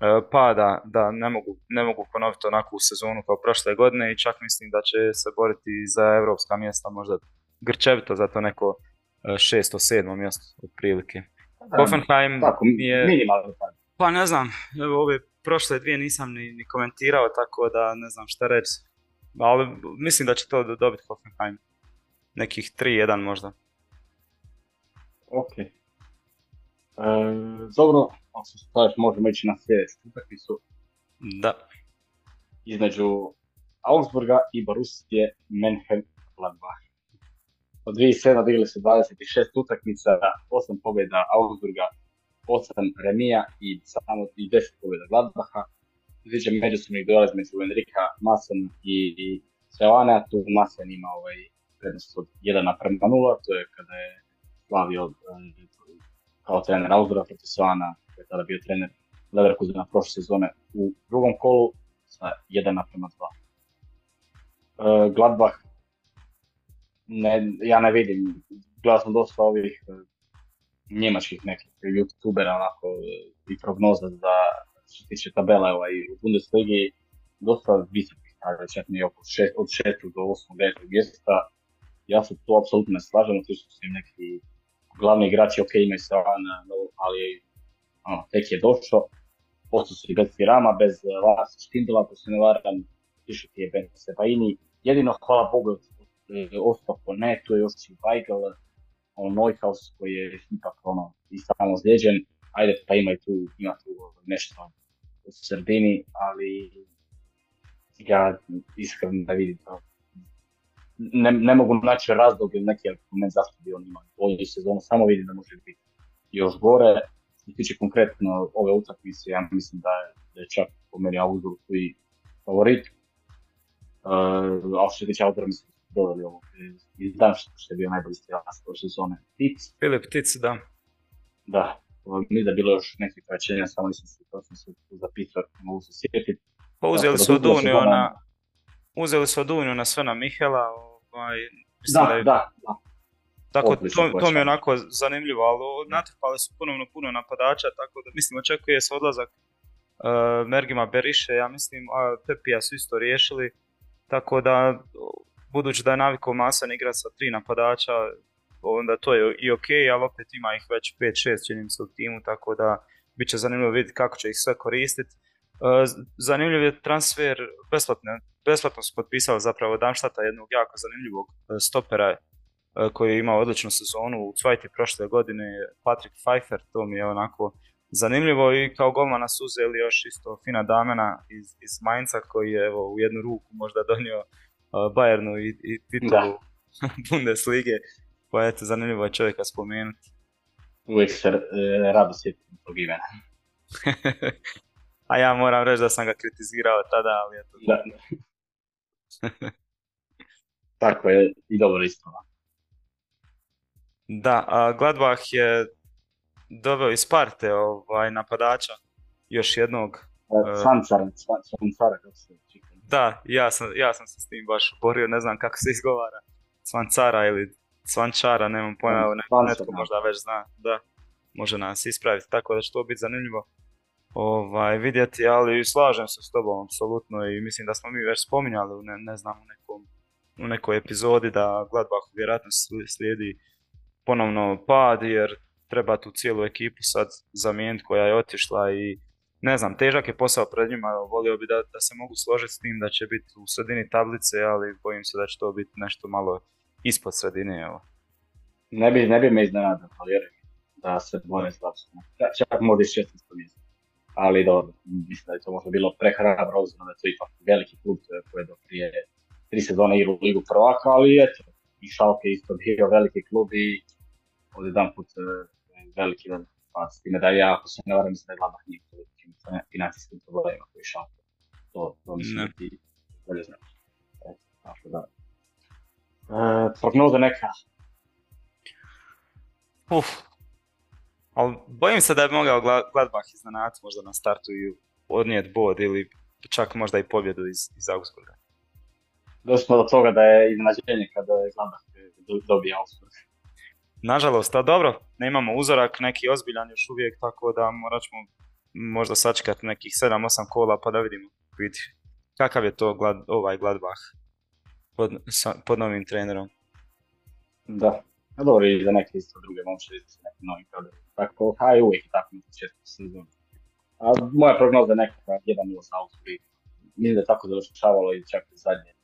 e, pada da ne mogu, ne mogu ponoviti onakvu sezonu kao prošle godine i čak mislim da će se boriti za evropska mjesta možda grčevito za to neko e, šesto, sedmo mjesto otprilike. Hoffenheim je... Minimalno Pa ne znam, evo ove prošle dvije nisam ni, ni komentirao, tako da ne znam šta reći. Ali mislim da će to dobiti Hoffenheim. Nekih 3-1 možda. Ok. E, dobro, ako se staviš možemo ići na sljedeću utakmicu. Da. Između Augsburga i Borussije Menhem Gladbach. Od 2007 digli su 26 utakmica, 8 pobjeda Augsburga, 8 remija i samo i 10 pobjeda Gladbaha. Sviđa međusobnih duela između Enrika, Mason i, i Sevana, tu Mason ima ovaj prednost od 1 naprema 0, to je kada je slavio eh, kao trener Augsburga protiv Sevana, koji je tada bio trener Leverkusena prošle sezone u drugom kolu sa 1 naprema 2. Uh, Gladbach, ne, ja ne vidim, gledao sam dosta ovih eh, njemačkih nekih youtubera onako i prognoza za što se tiče tabela ovaj, u Bundesligi dosta visokih stavlja, čak oko šest, od 6. do 8. 9. mjesta. Ja se to apsolutno ne slažem, tu su im neki glavni igrači, ok, imaju se ali ono, tek je došao. Postao su i bez Firama, bez Lasa Štindela, ako se ne varam, išao ti je Ben Sebaini. Jedino, hvala Bogu, ostao po netu, još i Weigel, ono Neuhaus koji je ipak ono i stalno zlijeđen, ajde pa ima i tu, ima tu nešto u sredini, ali ja iskreno ne vidim to. Ne, ne mogu naći razlog ili neki argument zašto bi on imao bolju sezonu, samo vidim da može biti još gore. Što se tiče konkretno ove utakmice, ja mislim da je, da je čak po meni Augsburg i favorit. Uh, a što se tiče Augsburga, mislim doveli ovog iz Danšta, što je bio najbolji strelac prošle sezone. Tic. Filip Tic, da. Da, mi da bilo još nekih pojačenja, samo nisam se točno se zapisao, mogu se sjetiti. Pa uzeli su od Uniona, uzeli su sve na Mihela, ovaj, da, da, da. Tako, to, to mi je onako zanimljivo, ali natrpali su ponovno puno napadača, tako da mislim očekuje se odlazak uh, Mergima Beriše, ja mislim, a Pepija su isto riješili, tako da budući da je navikao Masan igrati sa tri napadača, onda to je i ok, ali opet ima ih već 5-6 čini se u timu, tako da bit će zanimljivo vidjeti kako će ih sve koristiti. E, zanimljiv je transfer, besplatno, besplatno su potpisali zapravo Damštata, jednog jako zanimljivog e, stopera e, koji je imao odličnu sezonu u Cvajti prošle godine, Patrick Pfeiffer, to mi je onako zanimljivo i kao golmana su uzeli još isto Fina Damena iz, iz Mainca koji je evo, u jednu ruku možda donio Bayernu i, i titulu (laughs) Bundeslige, pa eto, zanimljivo je čovjeka spomenuti. Uvijek se e, rado sjetim tog imena. (laughs) a ja moram reći da sam ga kritizirao tada, ali eto. Da. (laughs) Tako je, i dobro isto. Da, a Gladbach je doveo iz parte ovaj, napadača, još jednog. Svancara, Svancara, kako se da, ja sam, ja sam se s tim baš borio, ne znam kako se izgovara. Svancara ili Svančara, nemam pojma, ne, netko možda već zna, da, može nas ispraviti, tako da će to biti zanimljivo. Ovaj, vidjeti, ali slažem se s tobom apsolutno i mislim da smo mi već spominjali ne, ne znam u nekom u nekoj epizodi da Gladbach vjerojatno slijedi ponovno pad jer treba tu cijelu ekipu sad zamijeniti koja je otišla i ne znam, težak je posao pred njima, volio bi da, da se mogu složiti s tim da će biti u sredini tablice, ali bojim se da će to biti nešto malo ispod sredine. Evo. Ne bi, ne bi me iznenadio, da se bore za Čak možda i 16 mjesto. Ali dobro, mislim da je to možda bilo prehrabro, obzirom da je to ipak veliki klub koji je do prije tri sezone igra u ligu prvaka, ali eto, i Šalke isto bio veliki klub i od jedan put e, veliki pa s time da ja, ako se ne varam, mislim da je Gladbach nije tolikim financijskim problemima koji Šalke. To, to mislim da ti bolje znaš. Eto, tako da. E, prognoza neka. Uf, ali bojim se da bi mogao Gladbach iznenaditi možda na startu i odnijeti bod ili čak možda i pobjedu iz, iz Augsburga. Došli smo do toga da je iznenađenje kada je Gladbach dobije Augsburg. Nažalost, a dobro, nemamo uzorak neki ozbiljan još uvijek, tako da morat ćemo možda sačekati nekih 7-8 kola pa da vidimo vidi, kakav je to glad, ovaj Gladbach pod, pod novim trenerom. Da, a dobro i za neke isto druge momče, sa nekim novim kadrom. Tako, a je uvijek tako na početku sezona. A moja prognoza je nekakva 1-0 sa Augsburg. Mislim da je tako završavalo i čak i zadnje e,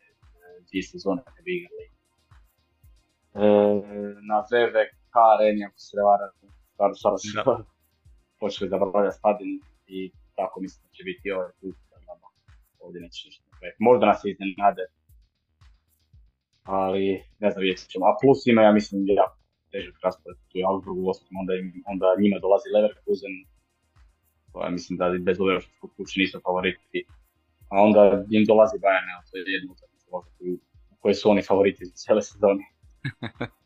dvije sezone kad bi igrali. E, na VVK areni, ako se ne vara, stvarno stvarno su (laughs) počeli zabavljati stadion i tako mislim da će biti ovaj put. Ovdje neće ništa Možda nas iznenade, ali ne znam vidjet ćemo. A plus ima, ja mislim, ja težak raspored, tu je Augsburg u osnovu, onda, onda njima dolazi Leverkusen, pa ja mislim da bez obzira što su kući nisu favoriti, a onda im dolazi Bayern, evo, to je jedno u kojoj su oni favoriti za cijele sezone. (laughs)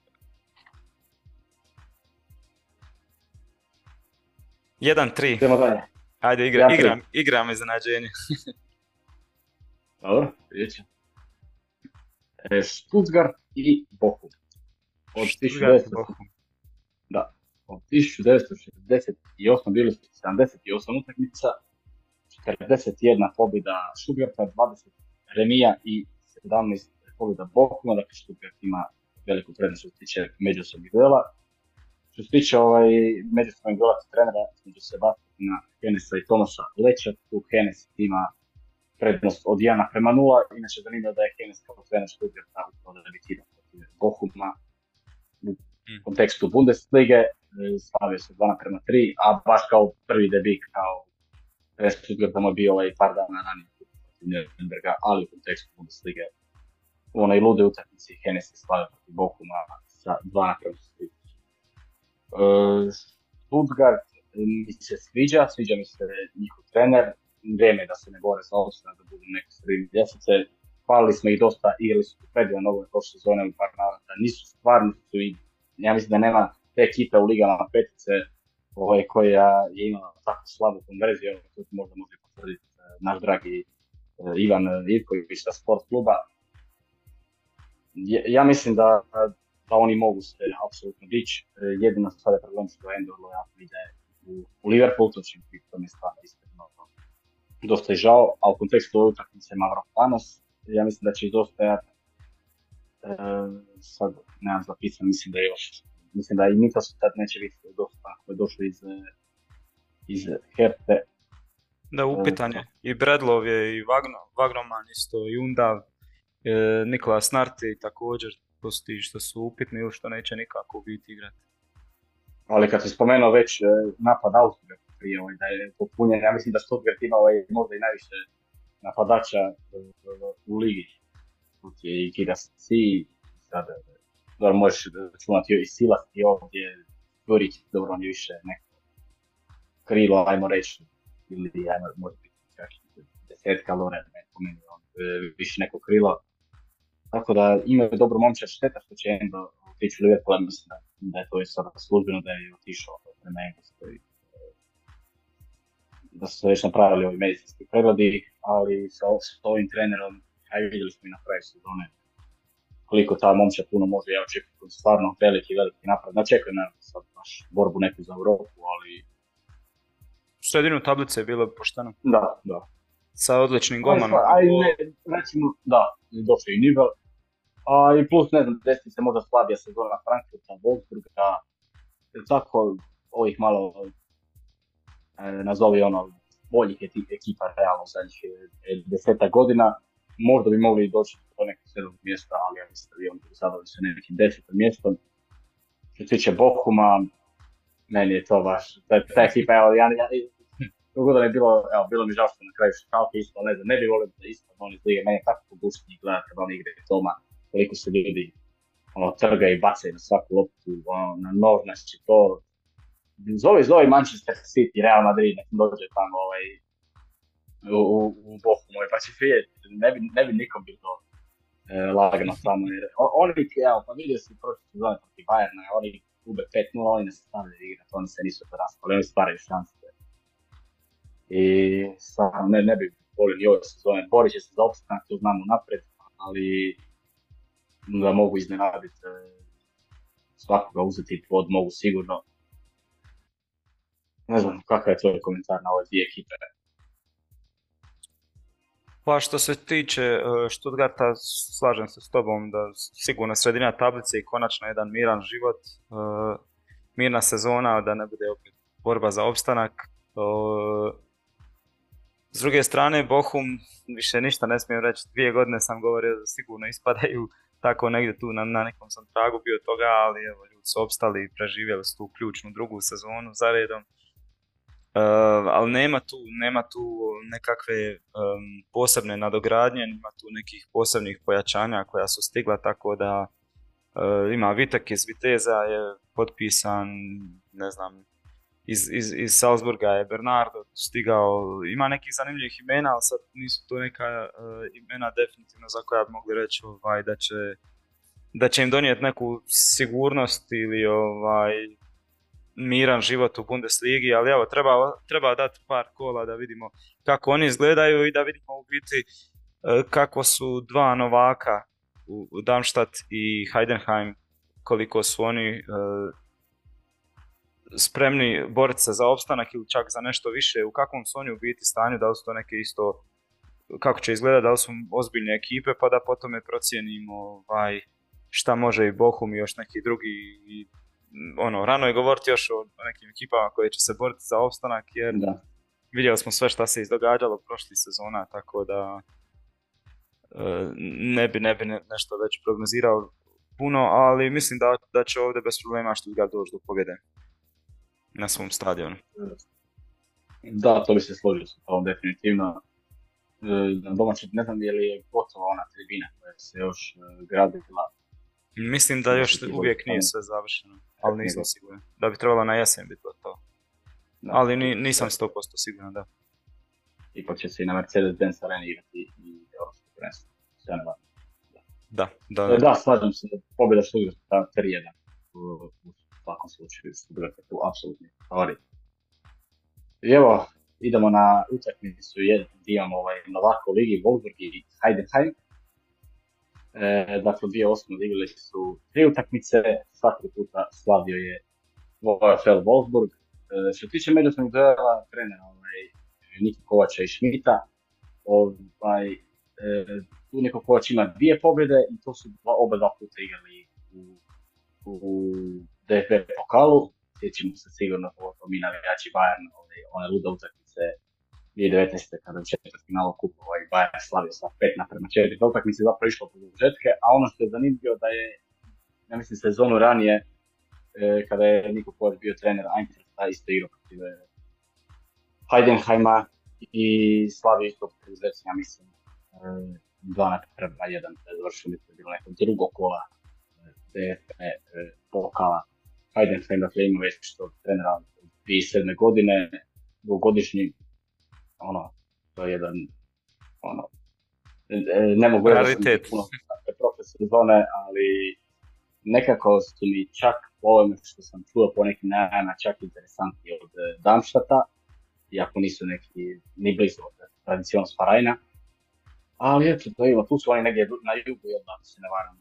Jedan, tri. Idemo dalje. Ajde, igra, igram, igram iznenađenje. (laughs) Dobro, vidjet ćemo. E, Stuttgart i Bochum. Od 1900, da, od 1968 bili su 78 utakmica, 41 pobjeda Stuttgarta, 20 remija i 17 pobjeda Bochuma, dakle Stuttgart ima veliku prednost što se tiče međusobnih duela. Što se tiče ovaj, međusobnih duela trenera između Sebastiana Henesa i Tomasa Leća, tu Henes ima prednost od 1 prema 0, inače zanimljivo da je Henes kao trener Stuttgarta upravo debitirao protiv Bochuma u mm. kontekstu Bundeslige, e, slavio se 2 prema 3, a baš kao prvi debit kao Stuttgarta mu je bio ovaj par dana ranije Nürnberga, ali u kontekstu Bundeslige u onaj lude utakmici Henes je slavio protiv Bochuma sa 2 prema 3. Uh, Stuttgart mi se sviđa, sviđa mi se njihov trener, vrijeme da se ne bore za opstanak, da budu neke sredine ljestvice. Hvalili smo ih dosta, igrali su predivan nove prošle sezone u par navrata. Nisu stvarno su i, ja mislim da nema te ekipe u ligama petice ovaj, koja je imala tako slabu konverziju, to možda može potvrditi e, naš dragi e, Ivan Ivković sa sport kluba. Ja mislim da, da oni mogu se apsolutno dići. E, jedino je problem što Endorlo ja ide u, u Liverpool, to će biti to mi stvarno iskreno dosta je žao, a u kontekstu ove utakmice Mavropanos, ja mislim da će izdostajati e, sad nemam zapisan, mislim da je još mislim da i Mitos sad neće biti dosta ako je došao iz, iz Herte. Da, upitan je. I Bredlov je, i Vagno, Vagroman isto, i Unda, e, Nikola Snarti također, to su ti što su upitni ili što neće nikako biti igrati. Ali kad se spomenuo već e, napad Austrije, prije ovaj, da je popunjen. Ja mislim da Stuttgart ima ovaj, možda i najviše napadača u ligi. Je i Kira Si, sada dobro možeš računati i Silas i ovdje Jurić, dobro on je više neko krilo, ajmo reći, ili ajmo, može biti čak desetka Loren, ne, po meni, on, e, više neko krilo. Tako da imaju dobro momčad, šteta što će Endo otići u Liverpool, mislim da, da je to sada službeno da je otišao prema Engleskoj da su se već napravili ovi medicinski pregledi, ali sa, s ovim trenerom, aj vidjeli smo i na kraju sezone koliko ta momča puno može, ja očekujem stvarno veliki, veliki napad. Ne očekujem naravno sad baš borbu neku za Europu, ali sredinu tablice je bilo pošteno. Da, da. Sa odličnim golmanom. A i ne, recimo, da, došao i nivel. A i plus, ne znam, desi se možda slabija sezona Frankfurta, Wolfsburga, tako ovih malo, nazovi ono, boljih ekipa realno zadnjih e, deseta godina. Možda bi mogli doći do nekog sedmog mjesta, ali ja mislim da bi on zadovoljni sa nekim desetom mjestom. Što se tiče Bohuma, meni je to baš, ta, ekipa, evo, ja, ja, da je bilo, evo, bilo mi žao što na kraju Šalke isto, ne znam, ne bi volio da isto oni iz meni je tako pogušnji gledati kad oni igraju doma, koliko se ljudi ono, trga i bacaju na svaku loptu, ono, na nož, znači to, zove, zove Manchester City, Real Madrid, nek dođe tamo ovaj, u, u, u Bohumu, pa će vidjeti, ne bi, ne bi nikom bilo e, lagano tamo, jer oni, evo, pa vidio sam prošle sezone protiv Bayerna, oni gube 5-0, oni ne stavljaju igrati, oni se nisu raspali, oni stvaraju šanse. I stvarno ne, ne bi volio ni ove sezone, borit će se za opstanak, to znamo napred, ali da mogu iznenaditi e, svakoga uzeti pod mogu sigurno. Ne znam, kakav je tvoj komentar na ove dvije ekipe? Pa što se tiče e, Stuttgarta, slažem se s tobom da sigurno sredina tablice i konačno jedan miran život, e, mirna sezona, da ne bude opet borba za opstanak. E, s druge strane, Bohum, više ništa ne smijem reći, dvije godine sam govorio da sigurno ispadaju, tako negdje tu na, na nekom sam tragu bio toga, ali evo, ljudi su opstali i preživjeli su tu ključnu drugu sezonu za redom. Uh, ali nema tu, nema tu nekakve posebne nadogradnje, nema tu nekih posebnih pojačanja koja su stigla, tako da uh, ima Vitek iz Viteza je potpisan, ne znam, iz, iz, iz Salzburga je Bernardo stigao, ima nekih zanimljivih imena, ali sad nisu to neka uh, imena definitivno za koja bi mogli reći ovaj, da, će, da će im donijeti neku sigurnost ili ovaj, miran život u Bundesligi, ali evo, treba, treba dati par kola da vidimo kako oni izgledaju i da vidimo u biti e, kako su dva novaka u Darmstadt i Heidenheim, koliko su oni e, spremni boriti se za opstanak ili čak za nešto više, u kakvom su oni u biti stanju, da li su to neke isto, kako će izgledati, da li su ozbiljne ekipe, pa da potom procijenimo ovaj, šta može i Bohum i još neki drugi i ono, rano je govoriti još o nekim ekipama koje će se boriti za opstanak, jer da. vidjeli smo sve šta se izdogađalo prošli sezona, tako da e, ne bi, ne bi nešto već prognozirao puno, ali mislim da, da će ovdje bez problema što ga doći do pobjede na svom stadionu. Da, to bi se složio s tom definitivno. E, na domaći, ne znam je li je gotova ona tribina koja se još e, gradila Mislim da još uvijek nije sve završeno, ali nisam siguran. Da bi trebalo na jesen biti to. Ali ni, nisam 100% siguran, da. Ipak će se i na Mercedes-Benz areni igrati i Europsko prvenstvo. Da, da. Da, da slažem se da pobjeda Stuttgarta 3-1 u, svakom slučaju Stuttgart je tu apsolutni favorit. I evo, idemo na utakmicu gdje imamo ovaj Novako ligi Wolfsburg i Heidenheim. E, dakle, dvije osnovne igrali su tri utakmice, svaki puta slavio je VfL Wolfsburg. E, što tiče međusobnih duela, trenera ovaj, Niki Kovača i Šmita, ovaj, e, tu Niko Kovač ima dvije pobjede i to su dva, oba dva puta igrali u, u DFB pokalu. Sjećamo se sigurno ovo mi navijači Bayern, ovaj, one lude utakmice 2019. kada u četvrtfinalu kupa ovaj Bayern slavio sa 5 naprema 4 utakmice zapravo išlo po žetke, a ono što je zanimljivo da je, ja mislim, sezonu ranije, e, kada je Niko Kovač bio trener Eintrachta, isto igrao protiv e, Heidenheima i slavio isto protiv ja mislim, e, 2 naprema 1, da je završio, mislim, bilo neko drugo kola DFB e, pokala. Heidenheim, dakle, ima već što trenera 2007. godine, dvogodišnji ono, to je jedan, ono, e, ne mogu reći puno prošle sezone, ali nekako su mi čak po ovome što sam čuo po nekim najama čak interesantni od e, Darmstadta, iako nisu neki ni blizu od tradicijon Sparajna. Ali eto, to ima, tu su oni negdje na jugu, jel da se ne varam,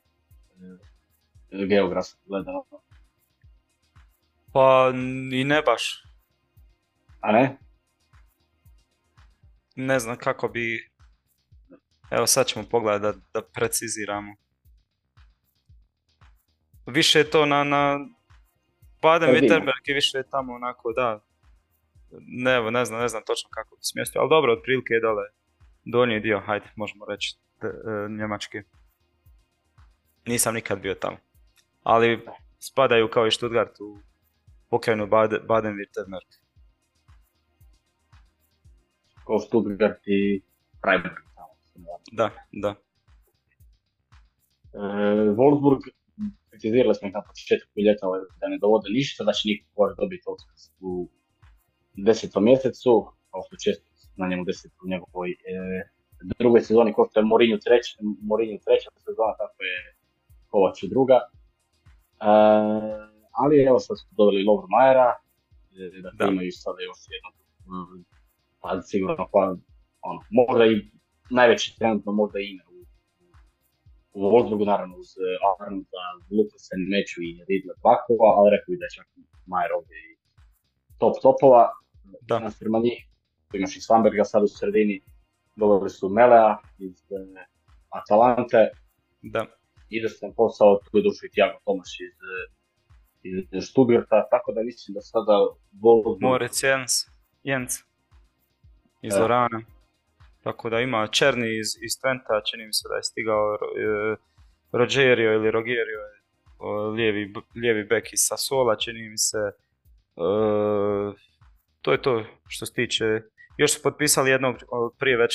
e, geografski gledano. Pa i ne baš. A ne? Ne znam kako bi... Evo sad ćemo pogledati da, da preciziramo. Više je to na, na Baden Wittenberg je više tamo onako, da. Ne, ne znam, ne znam točno kako bi smjestio, ali dobro, otprilike je dole donji dio, hajde, možemo reći, te, e, Njemački. Nisam nikad bio tamo. Ali spadaju kao i Stuttgart u pokrajinu Baden-Württemberg. Kao Stuttgart i Freiburg. Da, da. E, Wolfsburg, kritizirali smo ih na početku ljeta da ne dovode ništa, da će niko dobiti otkaz u desetom mjesecu, kao što često na njemu deset u njegovoj e, drugoj sezoni, kao što je Mourinho treća, Mourinho treća sezona, tako je Kovač druga. E, ali evo sad su doveli Lovro Majera, e, dakle da. imaju sada još jedno, pa sigurno, pa ono, možda i najveći trenutno možda ime u, u Wolfsburgu, naravno uz e, Arnolda, Lukasen, Meču i Ridla Bakova, ali rekao bi da je čak Majer ovdje i top topova. Da. Na firma njih, imaš i Svamberga sad u sredini, doveli su Melea iz uh, Atalante. Da. sam posao, tu je došao i Tiago Tomaš iz, iz Stuttgarta, tako da mislim da sada Wolfsburg... Moritz Jens, Jens iz Orana. Tako da ima Černi iz, iz Twenta, čini mi se da je stigao e, Rogerio ili Rogerio, lijevi, lijevi bek iz Sasola, čini mi se. E, to je to što se tiče. Još su potpisali jednog prije već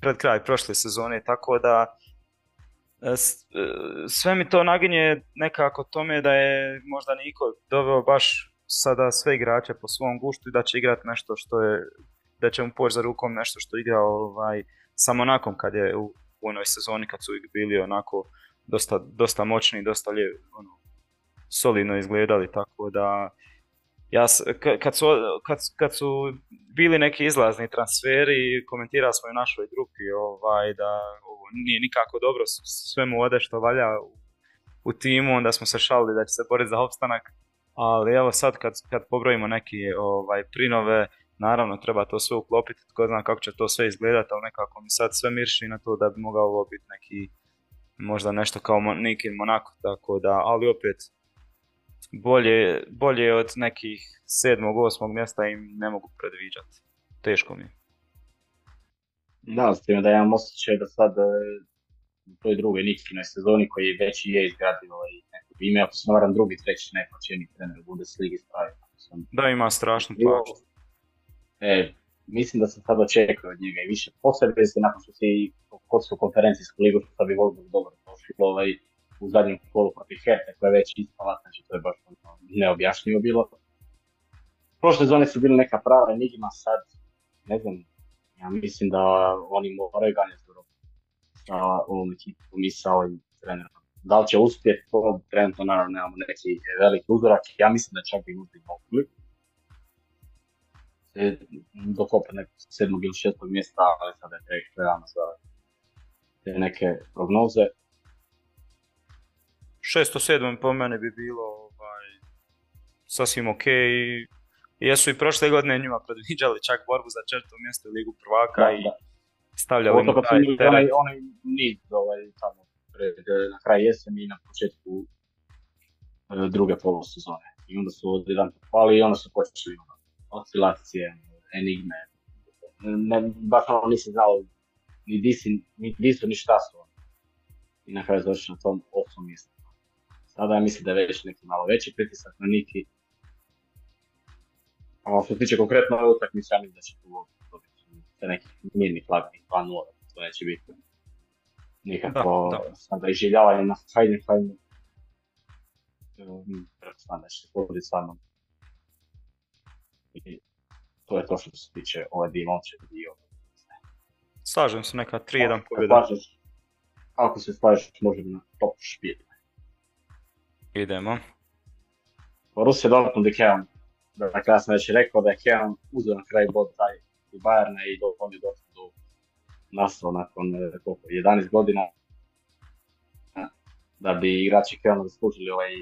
pred kraj prošle sezone, tako da e, sve mi to naginje nekako tome da je možda niko doveo baš sada sve igrače po svom guštu i da će igrati nešto što je da će mu poći za rukom nešto što igra ovaj, samo nakon kad je u, onoj sezoni kad su bili onako dosta, dosta moćni, dosta lije, ono, solidno izgledali, tako da ja, kad, su, kad, kad su bili neki izlazni transferi, komentirali smo i u našoj grupi ovaj, da ovo nije nikako dobro, sve mu ode što valja u, u timu, onda smo se šalili da će se boriti za opstanak, ali evo sad kad, kad pobrojimo neki ovaj, prinove, Naravno, treba to sve uklopiti, tko zna kako će to sve izgledati, ali nekako mi sad sve mirši na to da bi mogao ovo biti neki, možda nešto kao neki Monako, tako da, ali opet, bolje, bolje od nekih sedmog, osmog mjesta im ne mogu predviđati. Teško mi je. Da, s tim da imam osjećaj da sad e, u toj drugoj Nikinoj sezoni koji već je izgradio ovaj neko ime, ako se varam drugi, treći neplaćeni trener u Bundesligi stavio. Da, ima strašnu plaću. E, mislim da se sad očekuje od njega i više se nakon što si kod su konferencijsku ligu što bi volio dobro došli ovaj, u zadnjem kolu protiv Herte koja je već ispala, znači to je baš ono, neobjašnjivo bilo. Prošle zone su bile neka prava enigma, sad ne znam, ja mislim da oni moraju ganjati sa ovom ekipom i sa ovim trenerom. Da li će uspjeti, to trenutno naravno nemamo neki veliki uzorak, ja mislim da čak bi možda i mogli se dokopa nekog sedmog ili šestog mjesta, ali sada je tek realno za te neke prognoze. Šesto, sedmo po mene bi bilo ovaj, sasvim ok. I jesu i prošle godine njima predviđali čak borbu za četvrto mjesto u Ligu prvaka da, i da. stavljali mu taj teret. Onaj, onaj niz ovaj, tamo pred, na kraj jeseni i na početku e, druge polusezone. I onda su odjedan pali i onda su počeli oscilacije, enigme. Ne, baš ono nisi znao ni di, si, ni, di su ni šta su. I na kraju završi na tom osmom mjestu. Sada ja mislim da je već neki malo veći pritisak na Niki. A što se tiče konkretno ove utakmice, ja mislim da će tu dobiti te neki mirni flagani 2-0. To neće biti nikako da, da. sada iživljavanje na Heidenheimu. Pretpostavljam da će se pogoditi stvarno i to je to što se tiče ove dimonče dio. Slažem se, neka 3-1 pobjeda. Ako se slažeš, možemo na top špijel. Idemo. Borussia Dortmund i Keon. Dakle, ja sam već rekao da je Keon uzeo na kraj bod taj u Bayerna i do on je Dortmundu nastao nakon koliko, 11 godina da bi igrači Keona zaslužili ovaj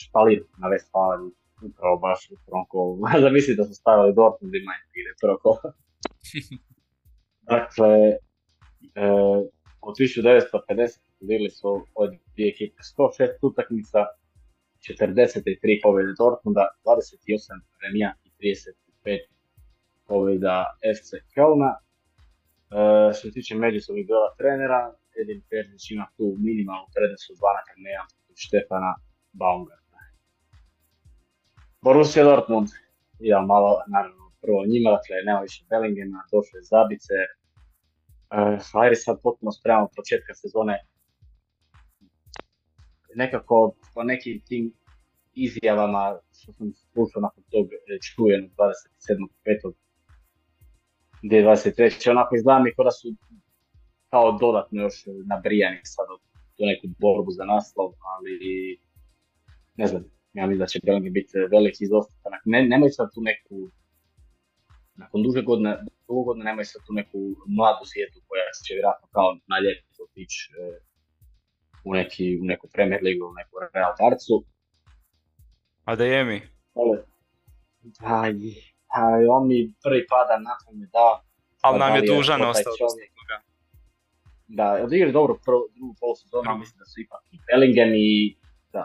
špalir na Westfalen upravo baš u prvom kolu. (laughs) Zamisli da su stavili Dortmund i Mainz igre prvo kolo. (laughs) Dakle, e, od 1950 bili su od dvije ekipe 106 utakmica, 43 pobjede Dortmunda, 28 remija i 35 pobjeda FC Kölna. E, što se tiče međusobnih dela trenera, Edin Perzić ima tu minimalnu prednost od 2 na Štefana Baumgarta. Borussia Dortmund, ja malo, naravno, prvo njima, dakle, nema više Bellingema, došle Zabice, uh, sad potpuno spreman od početka sezone. Nekako po nekim tim izjavama što sam slušao nakon tog e, čujenog 27.5. 2023. Onako izgleda mi da su kao dodatno još nabrijani sad tu neku borbu za naslov, ali ne znam, ja mislim da će Bellingham biti veliki izostanak. Ne, nemaju sad tu neku, nakon duže godine, dugo godine nemaju sad tu neku mladu svijetu koja će vjerojatno kao na ljetu otići e, u, neki, u neku Premier Ligu, u neku Real Barcu. A da je mi? Aj, aj, on mi prvi pada na tome da. Ali nam je dužan ostao da odigrali dobro prvu, drugu polusezonu, mislim da su ipak i Bellingham i, da,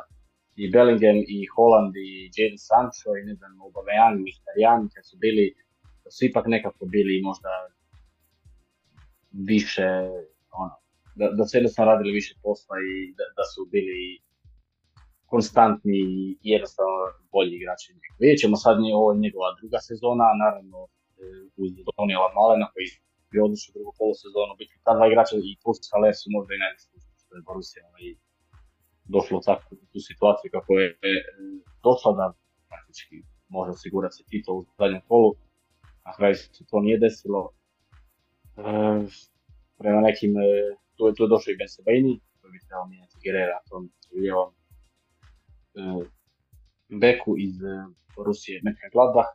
i Bellingham i Holland i Jadon Sancho i ne znam, Aubameyang i Mkhitaryan kad su bili, da su ipak nekako bili možda više, ono, da, da su jednostavno radili više posla i da, da su bili konstantni i jednostavno bolji igrači. Vidjet ćemo sad, ovo je njegova druga sezona, naravno e, uz Donijela Malena koji bi odlično drugu polusezonu. Biti ta dva igrača i plus Haller možda i najzaslužniji što je Borussia i došlo u takvu tu situaciju kako je e, došla da praktički može osigurati se titul u zadnjem kolu. Na kraju se to nije desilo. E, prema nekim, e, tu, je, tu je došao i Ben Sebaini, koji bi trebao mijenjati Gerera tom lijevom e, beku iz Rusije Gladbach.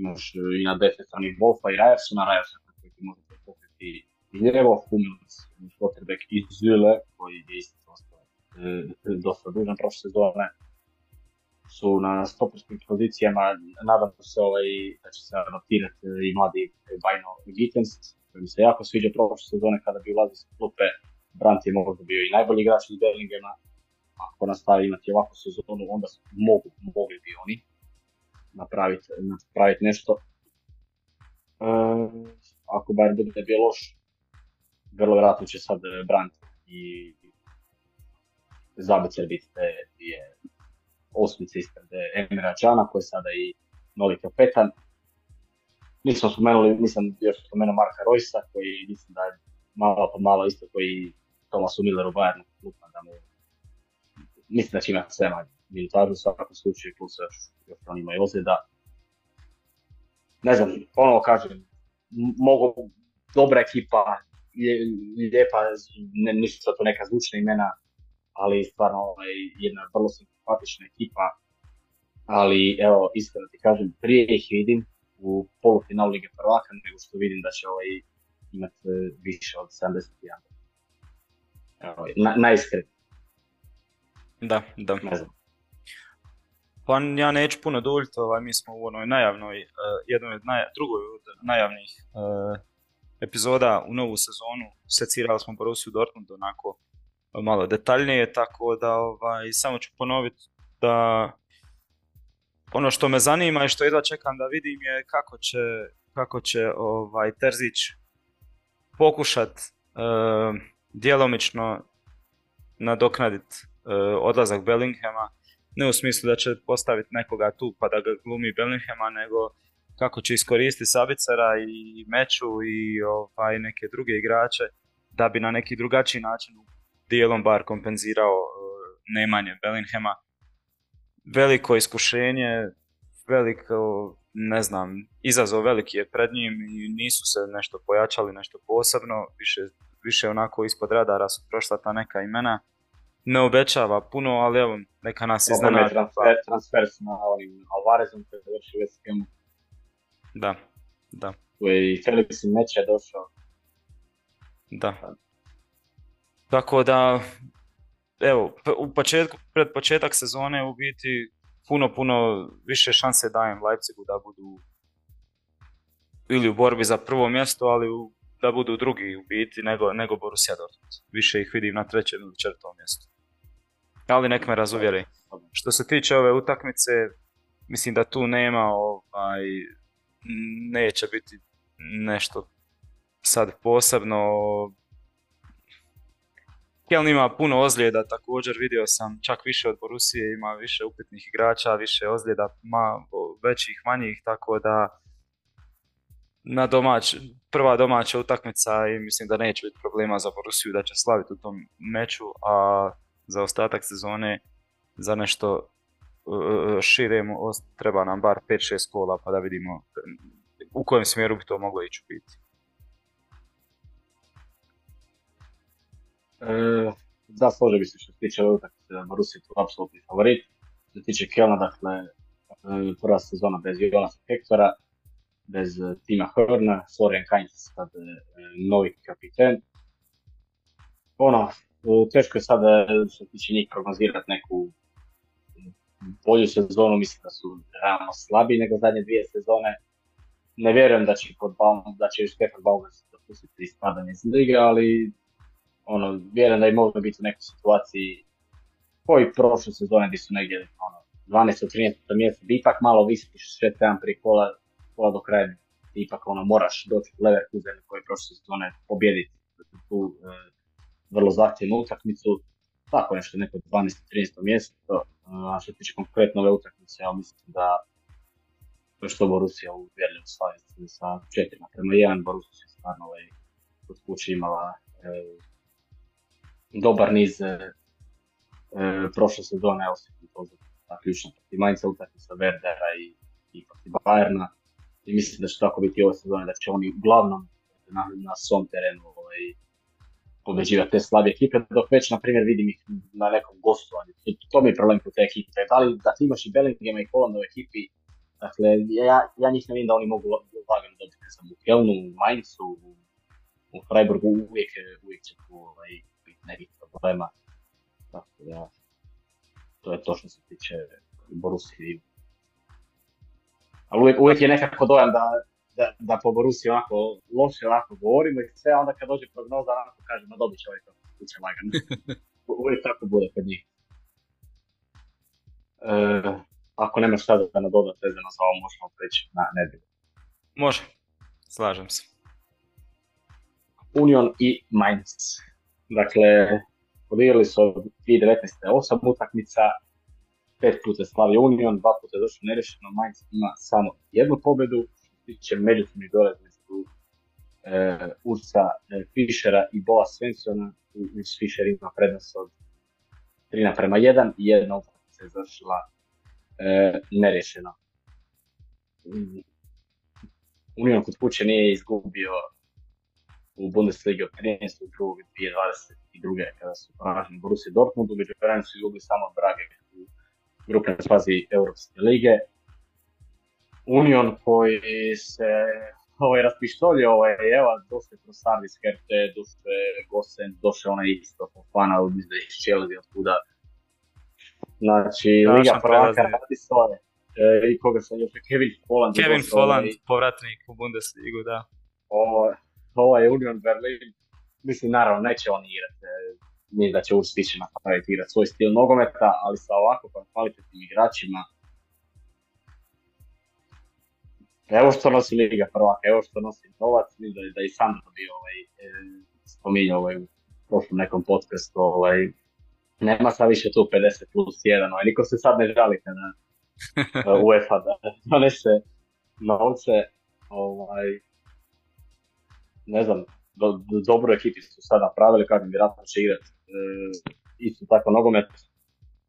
Imaš i na defensivnih Wolfa i Rajersona, Rajersona koji možete pokriti i lijevo, Hummels, Schlotterbeck i Zule, koji je isto e, dosta dužan prošle sezone, su na stoperskim pozicijama, nadam se ovaj, da će se rotirati i mladi Bajno Gittens, koji mi se jako sviđa prošle sezone kada bi ulazio sa klupe, Brandt je možda bio i najbolji igrač iz Bellingema, ako nastavi imati ovakvu sezonu, onda mogu, mogli bi oni napraviti, napraviti nešto. E, ako bar bude bio loš, vrlo vjerojatno će sad Brandt i Zabicer biti te dvije osmice ispred eh, Emira Čana, koji je sada i novi kapetan. Nisam spomenuli, nisam još spomenuo Marka Rojsa, koji mislim da je malo po malo isto koji Tomasu Milleru Bayernu klupa da mu mislim da će imati sve manje minutažu u svakom slučaju, plus još, još on ima i ozljeda. Ne znam, ponovo kažem, mogu, dobra ekipa, je, lijepa, ne, nisu to neka zvučna imena, ali stvarno ovaj, jedna vrlo simpatična ekipa, ali evo, iskreno ti kažem, prije ih vidim u polufinalu Lige prvaka, nego što vidim da će ovaj imati e, više od 71. Evo, na. Da, da. Ne znam. Pa ja neću puno duljiti, ovaj, mi smo u onoj najavnoj, uh, jednoj od naj, drugoj od najavnih uh, epizoda u novu sezonu secirali smo Borussia Dortmund onako malo detaljnije, tako da ovaj, samo ću ponoviti da ono što me zanima i što jedva čekam da vidim je kako će, kako će ovaj, Terzić pokušat uh, djelomično nadoknaditi uh, odlazak Bellinghama ne u smislu da će postaviti nekoga tu pa da ga glumi Bellinghama, nego kako će iskoristiti Sabicera i Meču i ovaj, neke druge igrače da bi na neki drugačiji način dijelom bar kompenzirao uh, nemanje Bellinghama. Veliko iskušenje, veliko, ne znam, izazov veliki je pred njim i nisu se nešto pojačali, nešto posebno, više, više onako ispod radara su prošla ta neka imena ne obećava puno, ali evo, neka nas iznenada. Transfer, transfer na ovim Alvarezom koji je došao West Da, da. Tu je i Felix je došao. Da. Tako da, evo, u početku, pred početak sezone u biti puno, puno više šanse dajem Leipzigu da budu ili u borbi za prvo mjesto, ali u da budu drugi u biti nego, nego Borussia Dortmund. Više ih vidim na trećem ili četvrtom mjestu. Ali nek me razuvjeri. Što se tiče ove utakmice, mislim da tu nema ovaj, neće biti nešto sad posebno Keln ima puno ozljeda također, vidio sam čak više od Borusije, ima više upitnih igrača, više ozljeda, ma, većih, manjih, tako da na domać, prva domaća utakmica i mislim da neće biti problema za Borusiju da će slaviti u tom meču, a za ostatak sezone za nešto uh, šire treba nam bar 5-6 kola pa da vidimo u kojem smjeru bi to moglo ići biti. E, da, složio bi se što se tiče ove utakmice da Borussia tu apsolutni favorit. Što se tiče Kelna, dakle, e, prva sezona bez Jonasa Hektora, bez e, Tima Hrna, Florian Kainz sad e, novi kapiten. Ono, teško je sada što se tiče njih prognozirati neku bolju sezonu, mislim da su realno slabiji nego zadnje dvije sezone. Ne vjerujem da će Baum, da će Stefan Baumgart dopustiti ispadanje iz lige, ali ono, vjerujem da je moglo biti u nekoj situaciji koji prošle sezone gdje su negdje ono, 12. 13. mjesto, bi ipak malo visiš sve tjedan prije kola, kola do kraja, ipak ono, moraš doći u Leverkusen koji prošle sezone pobjediti tu e, vrlo zahtjevnu utakmicu, tako nešto neko 12. 13. mjesto, a što tiče konkretno ove utakmice, ja mislim da to što Borussia uvjerljivo slavi sa 4 prema 1, Borussia je stvarno ovaj, kod kuće imala e, dobar niz e, e, prošle sezone, osim to za ključna protiv Mainza utakmica Werdera i, i protiv Bayerna. I mislim da će tako biti ove sezone, da će oni uglavnom na, na svom terenu ovaj, pobeđivati te slabe ekipe, dok već, na primjer, vidim ih na nekom gostovanju. To, to mi je problem kod te ekipe. Da li da ti imaš i Bellinghama i Holanda u ekipi, dakle, ja, ja njih ne vidim da oni mogu lagano dobiti. Sam u Kelnu, u Mainzu, u, u Freiburgu uvijek, uvijek će tu ovaj, nekih problema. Tako da, to je to što se tiče Borusije. Ali uvijek, uvijek je nekako dojam da, da, da po Borusiji onako loše onako govorimo i sve, onda kad dođe prognoza onako kaže, ma dobit će ovaj to, kuće lagano. (laughs) uvijek tako bude kod njih. E, ako nema šta da nadodat vezano za ovo, možemo preći na nedjelju. Može, slažem se. Union i Mainz. Dakle, odigrali su od 2019. osam utakmica, pet puta slavi Union, dva puta je došlo nerešeno, Mainz ima samo jednu pobedu, što se tiče međusobnih dole između e, Ursa e, Fischera i Boa Svensona, Urs Fischer ima prednost od 3 naprema 1 i jedna utakmica je završila e, nerešeno. Union kod kuće nije izgubio u Bundesliga od 13. 2022. kada su poraženi Borussia Dortmundu, među vremenu su izgubili samo Brage u grupnoj fazi Europske lige. Union koji se ovaj, raspištolio, ovaj, evo, došle kroz Sardis Kerte, došle Gosen, došle onaj isto Fofana, mislim da iz Chelsea, od kuda. Znači, da, Liga prvaka radi svoje. E, I koga sam još, Kevin Folland. Kevin Folland, ovaj, povratnik u Bundesligu, da. Ovo, ovaj Union Berlin, mislim naravno neće on igrati, e, nije da će stići napraviti igrati svoj stil nogometa, ali sa ovako kvalitetnim igračima, evo što nosi Liga prvaka, evo što nosi novac, mislim da, da i Sandro bio ovaj, e, spominjao ovaj, u prošlom nekom podcastu, ovaj, nema sad više tu 50 plus 1, ovaj, niko se sad ne žali kada uh, (laughs) UEFA da donese novce, ovaj, ne znam, do, do, dobro ekipi su sad napravili, kažem, vjerojatno će igrati e, isto tako nogomet.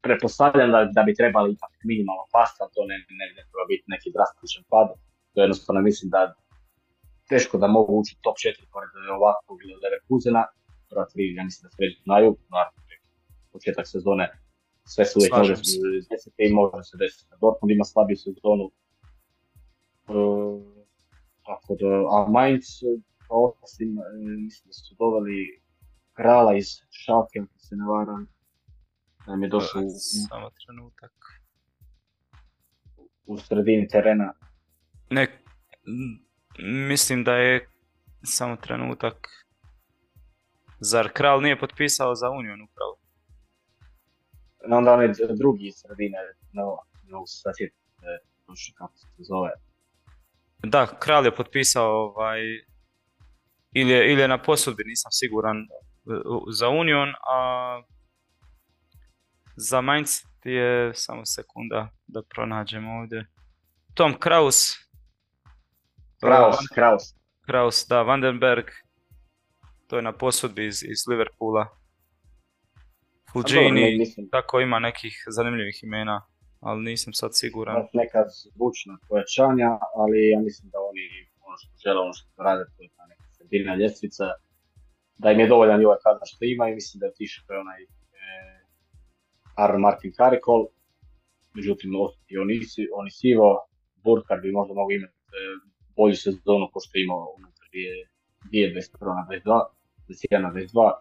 Pretpostavljam da, da bi trebali ipak minimalno past, ali to ne, ne, ne treba biti neki drastičan pad. To jednostavno mislim da teško da mogu ući top 4 pored ovakvog Leverkusena. Prva tri, ja mislim da se već znaju, naravno, početak sezone sve se uvijek može desiti i može se desiti. Dortmund ima slabiju sezonu. E, tako da, a Mainz osim, e, mislim da su doveli krala iz Šalke, ako se ne varam, da mi je došao u, Samo trenutak. u sredini terena. Ne, mislim da je Samo trenutak. Zar Kral nije potpisao za Union upravo? Onda onaj drugi iz sredine, no, no sad je, kako se zove. Da, Kral je potpisao ovaj, ili je, ili je na posudbi, nisam siguran, za Union, a za Mainz je, samo sekunda da pronađemo ovdje, Tom Kraus. Kraus, Kraus. Kraus, da, Vandenberg, to je na posudbi iz, iz Liverpoola. Fulgini, tako ima nekih zanimljivih imena, ali nisam sad siguran. Neka zvučna pojačanja, ali ja mislim da oni ono što žele, ono što rade, to je sredina ljestvica, da im je dovoljan i ovaj kadar što ima i mislim da je otišao onaj e, Aaron Martin Karikol, međutim ostati oni sivo, Burkar bi možda mogao imati e, bolju sezonu ko što je imao unutar dvije 21 na 22, 21 na 22,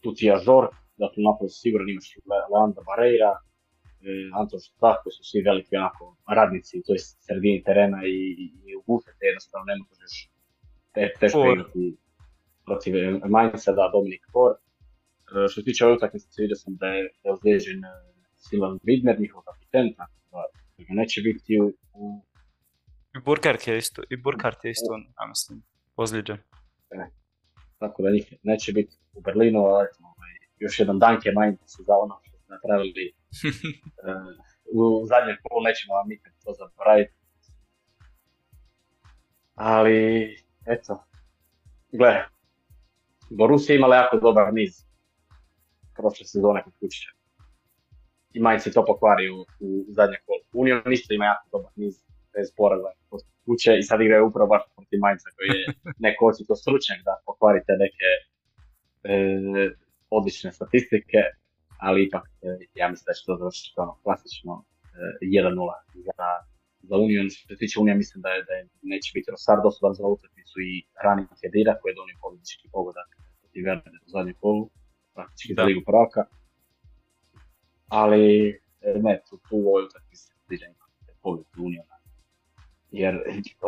tu ti je Žor, dakle napad sigurno imaš Landa Barreira, e, Anton Štah, koji su svi veliki onako radnici u toj sredini terena i, i u te jednostavno ne možeš te, teško igrati protiv Mainza, da Dominik Kor. E, što se tiče ove utakmice, vidio sam da je, je ozlijeđen Silan Vidmer, njihov kapiten, tako da neće biti u, u... I Burkart je isto, i Burkart je isto, ja mislim, ozlijeđen. E, tako da njih neće biti u Berlinu, ali ovaj, još jedan danke Mainzu za ono što su napravili uh, (laughs) u zadnjem kolu, nećemo vam nikad to zaboraviti. Ali, eto, gle, Borussia imala jako dobar niz prošle sezone kod kuće. I Mainz je to pokvario u, u zadnjem kolu. Union isto ima jako dobar niz bez poraza kod kuće i sad igraju upravo baš protiv Mainza koji je (laughs) neko očito stručnjak da pokvarite neke e, odlične statistike, ali ipak e, ja mislim da će to završiti ono klasično e, 1-0 za, za Union. Što se tiče Unija mislim da, je, da je, neće biti Rosar dosadan za utakmicu i Rani Kedira koji je donio pobjedički pogodak protiv Verne u zadnjem kolu, praktički za ligu prvaka. Ali e, ne, tu, tu u ovoj utakmici se pobjed Uniona. Jer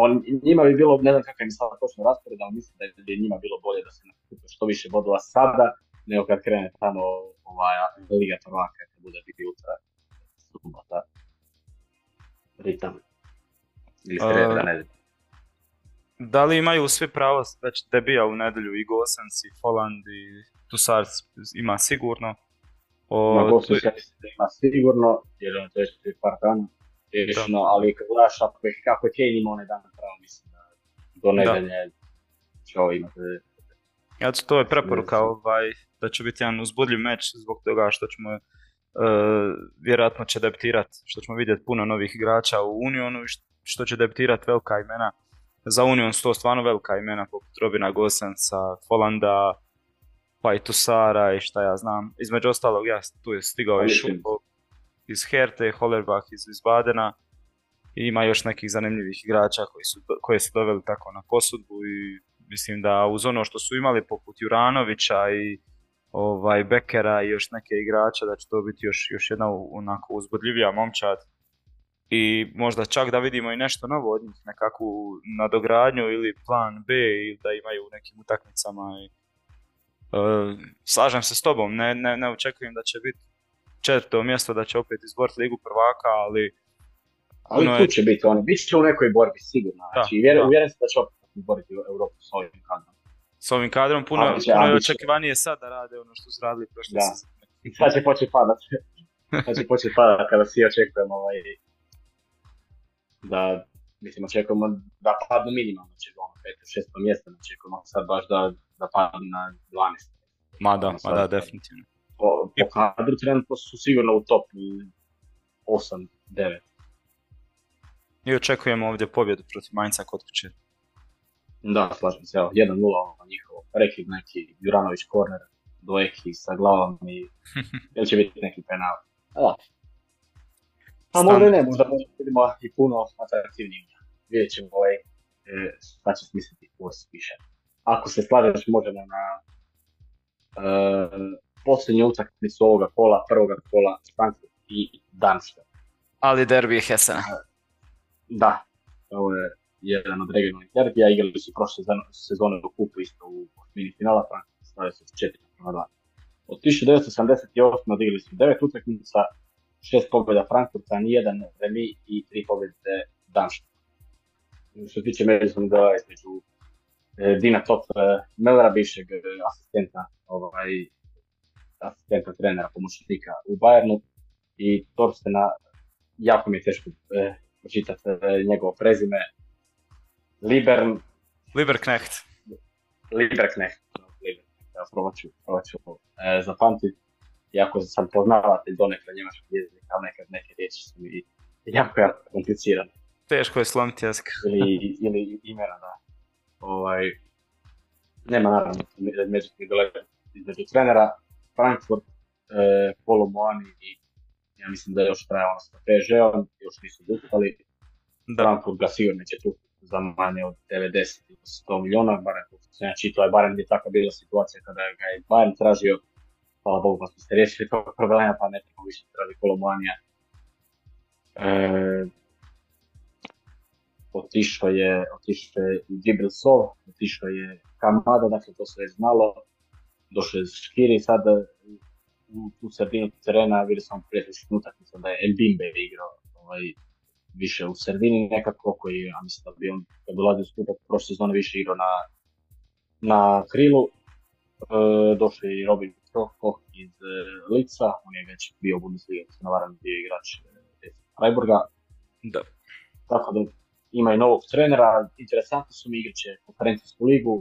on, njima bi bilo, ne znam kakav im sada točno raspored, ali mislim da je njima bilo bolje da se nakupe što više bodova sada, nego kad krene tamo ovaj, Liga prvaka, kad bude biti jutra subota, ritam. Ili sreda, ne znam. Da li imaju svi pravo već debija u nedelju i Gosens i Folland i Tusarc ima sigurno? O, Ma Gosens ja mislim da ima sigurno, jer on to je par dana riješeno, ali kad gledaš kako Kane imao onaj dan pravo, mislim da do nedelje će ovo imati ja, to je preporuka ovaj, da će biti jedan uzbudljiv meč zbog toga što ćemo uh, vjerojatno će debitirati, što ćemo vidjeti puno novih igrača u Unionu i što će debitirati velika imena. Za Union su to stvarno velika imena poput Robina Gosensa, Folanda, pa i Tusara i šta ja znam. Između ostalog, ja tu je stigao i Šupo iz Herte, Hollerbach iz, iz Badena. I ima još nekih zanimljivih igrača koji su, koje su doveli tako na posudbu i mislim da uz ono što su imali poput Juranovića i ovaj Bekera i još neke igrača da će to biti još, još jedna onako uzbudljivija momčad i možda čak da vidimo i nešto novo od njih, nekakvu nadogradnju ili plan B ili da imaju u nekim utakmicama i uh, slažem se s tobom, ne, ne, ne očekujem da će biti četvrto mjesto, da će opet izboriti ligu prvaka, ali ali tu će biti oni, bit će u nekoj borbi sigurno, znači uvjeren sam da će opet izboriti Europu s ovim kadrom. S ovim kadrom puno, puno je očekivanije sad da rade ono što su radili prošle sezone. I sad će početi padat. (laughs) sad će početi padat kada svi očekujemo ovaj, da, mislim, očekujemo da padnu minimalno, će ono, 5 6 mjesta, očekujemo sad baš da, da padnu na 12. Ma da, ma da, definitivno. Po, po kadru trenutno su sigurno u top 8, 9. I očekujemo ovdje pobjedu protiv Mainca kod kuće. Da, slažem se, evo, 1-0 ono njihovo, rekli neki Juranović korner, dojeki sa glavom i (laughs) ili će biti neki penal. Evo. A možda ne, možda vidimo i puno atraktivnije. Vidjet ćemo ovaj, e, šta će smisliti kurs više. Ako se slažeš, možemo na e, posljednju utakmicu ovoga kola, prvoga kola, Frankfurt i Danska. Ali derbi je Hesena. Da, ovo je jedan od regionalnih derbija, igrali su prošle sezone u kupu isto u mini finala, Frankfurt stavio se 4 prema 2. Od 1978. odigrali su devet utakmica, šest pobjeda Frankfurta, nijedan remi i tri pobjede Danšta. Što se tiče međusobnog dela između e, Dina Top Mellera, bivšeg e, asistenta, ovaj, asistenta trenera, pomoćnika u Bayernu i Torstena, jako mi je teško e, pročitati njegovo prezime, Libern... Liberknecht. Liberknecht. Evo, probat ću, probat ću e, zapamtiti. Iako sam poznavatelj donekle njemačkog jezika, ali nekad neke riječi su mi jako, jako komplicirane. Teško je slomiti jezik. ili, ili imena, da. Ovaj, nema naravno među između trenera. Frankfurt, e, Polo Moani i ja mislim da još traje ono sa PSG-om, još nisu dutali. Da. Frankfurt ga sigurno će tu za manje od 90 ili 100 milijuna, barem sam ja čitao je barem gdje takva bila situacija kada ga je Bayern tražio, hvala Bogu pa smo ste riješili tog problema, pa ne treba više traži Kolomanija. E, otišao je, otišao je Gibril Sol, otišao je Kamada, dakle to se je znalo, došao je Škiri, sad u tu sredinu terena vidio sam prije utakmica da je Mbimbe igrao ovaj, više u sredini nekako koji, ja mislim da bi on kad dolazio skupak prošle sezone više igrao na, na krilu. E, došao je i Robin Koch iz e, Lica, on je već bio u Bundesliga, se navaram bio igrač e, Freiburga. Da. Tako da ima i novog trenera, interesantno su mi igraće konferencijsku ligu.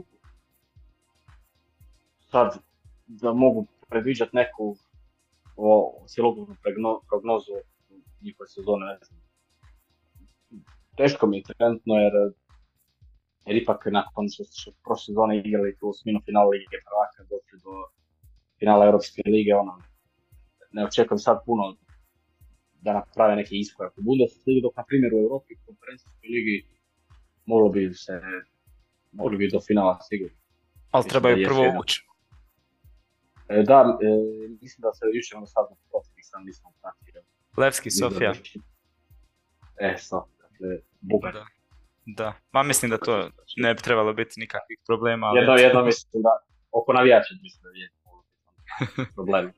Sad da mogu predviđati neku o, cjelokupnu prognozu njihove sezone, ne znam, teško mi je trenutno jer, jer ipak nakon što su prošle sezone igrali tu osminu finala Lige prvaka došli do finala Europske lige, ono, ne očekujem sad puno da naprave neki iskorak u Bundesliga, dok na primjer u Europi u konferencijskoj ligi moglo bi se mogli bi do finala sigurno. Ali trebaju prvo ući. E, da, e, mislim da se više ono sad protiv sam nisam pratio. Levski Sofija. E, Sofija dakle, bugar. Da. da, ma mislim da to ne bi trebalo biti nikakvih problema. Ali... Jedno, jedno mislim da, oko navijača mislim da je problem.